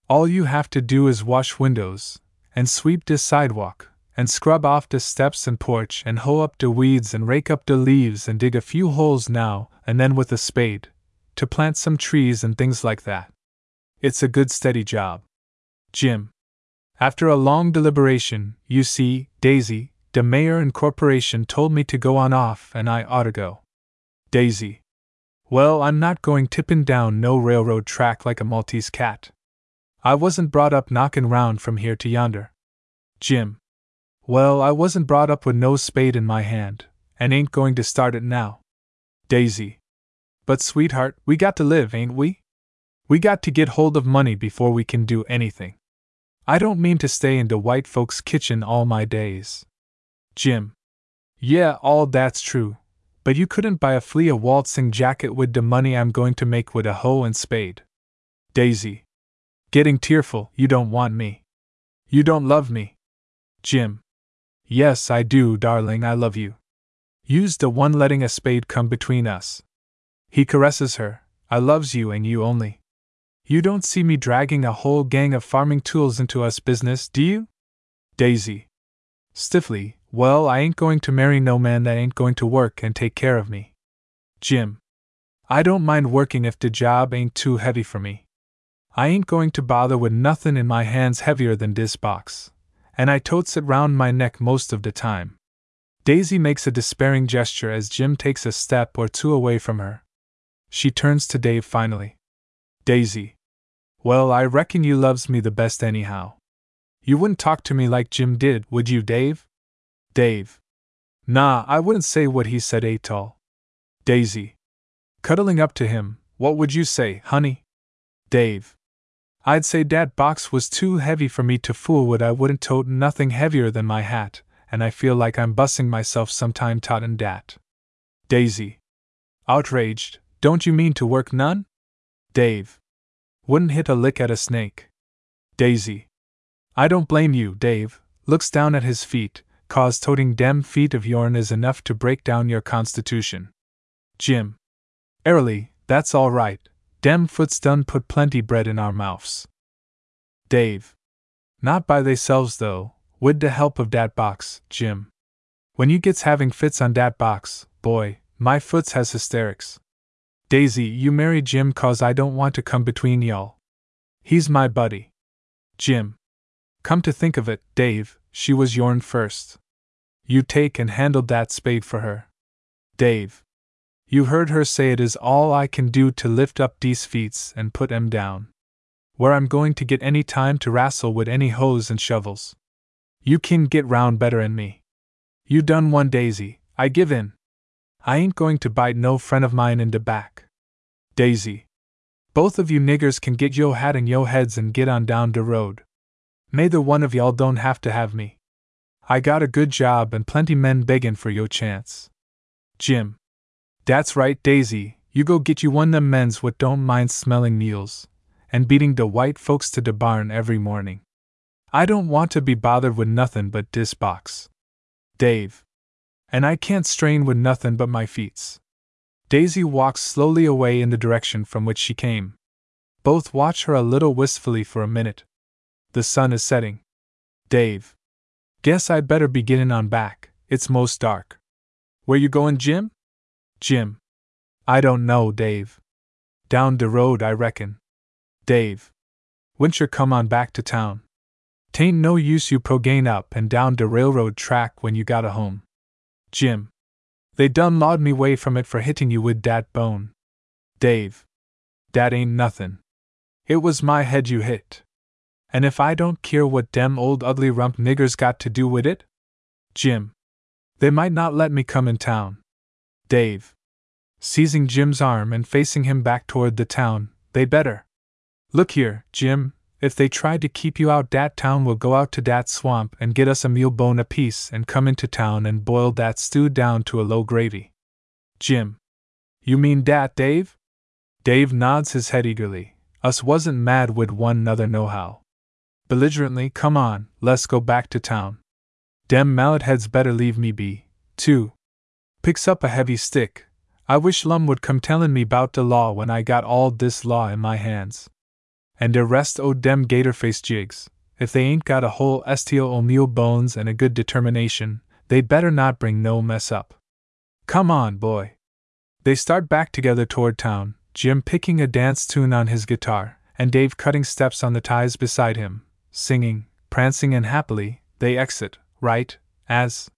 All you have to do is wash windows, and sweep de sidewalk, and scrub off de steps and porch, and hoe up de weeds and rake up de leaves and dig a few holes now and then with a spade, to plant some trees and things like that. It's a good steady job. Jim. After a long deliberation, you see, Daisy, the mayor and corporation told me to go on off and I oughta go. Daisy. Well, I'm not going tippin' down no railroad track like a Maltese cat. I wasn't brought up knockin' round from here to yonder. Jim. Well, I wasn't brought up with no spade in my hand, and ain't going to start it now. Daisy. But, sweetheart, we got to live, ain't we? We got to get hold of money before we can do anything. I don't mean to stay in the white folks' kitchen all my days. Jim. Yeah, all that's true, but you couldn't buy a flea a waltzing jacket with de money I'm going to make with a hoe and spade. Daisy. Getting tearful, you don't want me. You don't love me. Jim. Yes, I do, darling, I love you. Use the one letting a spade come between us. He caresses her, I loves you and you only. You don't see me dragging a whole gang of farming tools into us business, do you? Daisy. Stiffly, well, I ain't going to marry no man that ain't going to work and take care of me. Jim. I don't mind working if the job ain't too heavy for me. I ain't going to bother with nothin' in my hands heavier than dis box, and I totes it round my neck most of the time. Daisy makes a despairing gesture as Jim takes a step or two away from her. She turns to Dave finally. Daisy. Well, I reckon you loves me the best anyhow. You wouldn't talk to me like Jim did, would you, Dave? Dave. Nah, I wouldn't say what he said, Atol. Daisy. Cuddling up to him, what would you say, honey? Dave. I'd say dat box was too heavy for me to fool with. I wouldn't tote nothing heavier than my hat, and I feel like I'm bussing myself sometime totin' dat. Daisy. Outraged, don't you mean to work none? Dave. Wouldn't hit a lick at a snake. Daisy. I don't blame you, Dave. Looks down at his feet, cause toting dem feet of yourn is enough to break down your constitution. Jim. Airily, that's all right, dem foots done put plenty bread in our mouths. Dave. Not by theyselves though, wid the help of dat box, Jim. When you gets having fits on dat box, boy, my foots has hysterics. Daisy, you marry Jim cause I don't want to come between y'all. He's my buddy. Jim. Come to think of it, Dave, she was yourn first. You take and handle dat spade for her. Dave. You heard her say it is all I can do to lift up dese feets and put em down. Where I'm going to get any time to wrestle with any hoes and shovels. You can get round better'n me. You done one Daisy, I give in. I ain't going to bite no friend of mine in de back. Daisy. Both of you niggers can get yo hat and yo heads and get on down de road. May Neither one of y'all don't have to have me. I got a good job and plenty men beggin' for yo chance. Jim. Dat's right, Daisy, you go get you one them men's what don't mind smelling meals, and beating de white folks to de barn every morning. I don't want to be bothered with nothin' but dis box. Dave. And I can't strain with nothin' but my feets. Daisy walks slowly away in the direction from which she came. Both watch her a little wistfully for a minute, the sun is setting. Dave. Guess I'd better be getting on back, it's most dark. Where you goin', Jim? Jim. I don't know, Dave. Down de road, I reckon. Dave. Wincher come on back to town. Tain't no use you progain up and down de railroad track when you got a home. Jim. They done lawed me way from it for hitting you wid dat bone. Dave. Dat ain't nothin'. It was my head you hit. And if I don't care what dem old ugly rump niggers got to do with it? Jim. They might not let me come in town. Dave. Seizing Jim's arm and facing him back toward the town, they'd better. Look here, Jim, if they try to keep you out dat town we'll go out to dat swamp and get us a mule bone apiece and come into town and boil dat stew down to a low gravy. Jim. You mean dat, Dave? Dave nods his head eagerly. Us wasn't mad wid one another nohow belligerently, Come on, let's go back to town. Dem mallet heads better leave me be, too. Picks up a heavy stick. I wish Lum would come tellin' me bout de law when I got all dis law in my hands. And de rest o' dem gator face jigs, if they ain't got a whole estio o mule bones and a good determination, they'd better not bring no mess up. Come on, boy. They start back together toward town, Jim picking a dance tune on his guitar, and Dave cutting steps on the ties beside him, singing, prancing, and happily, they exit, right, as,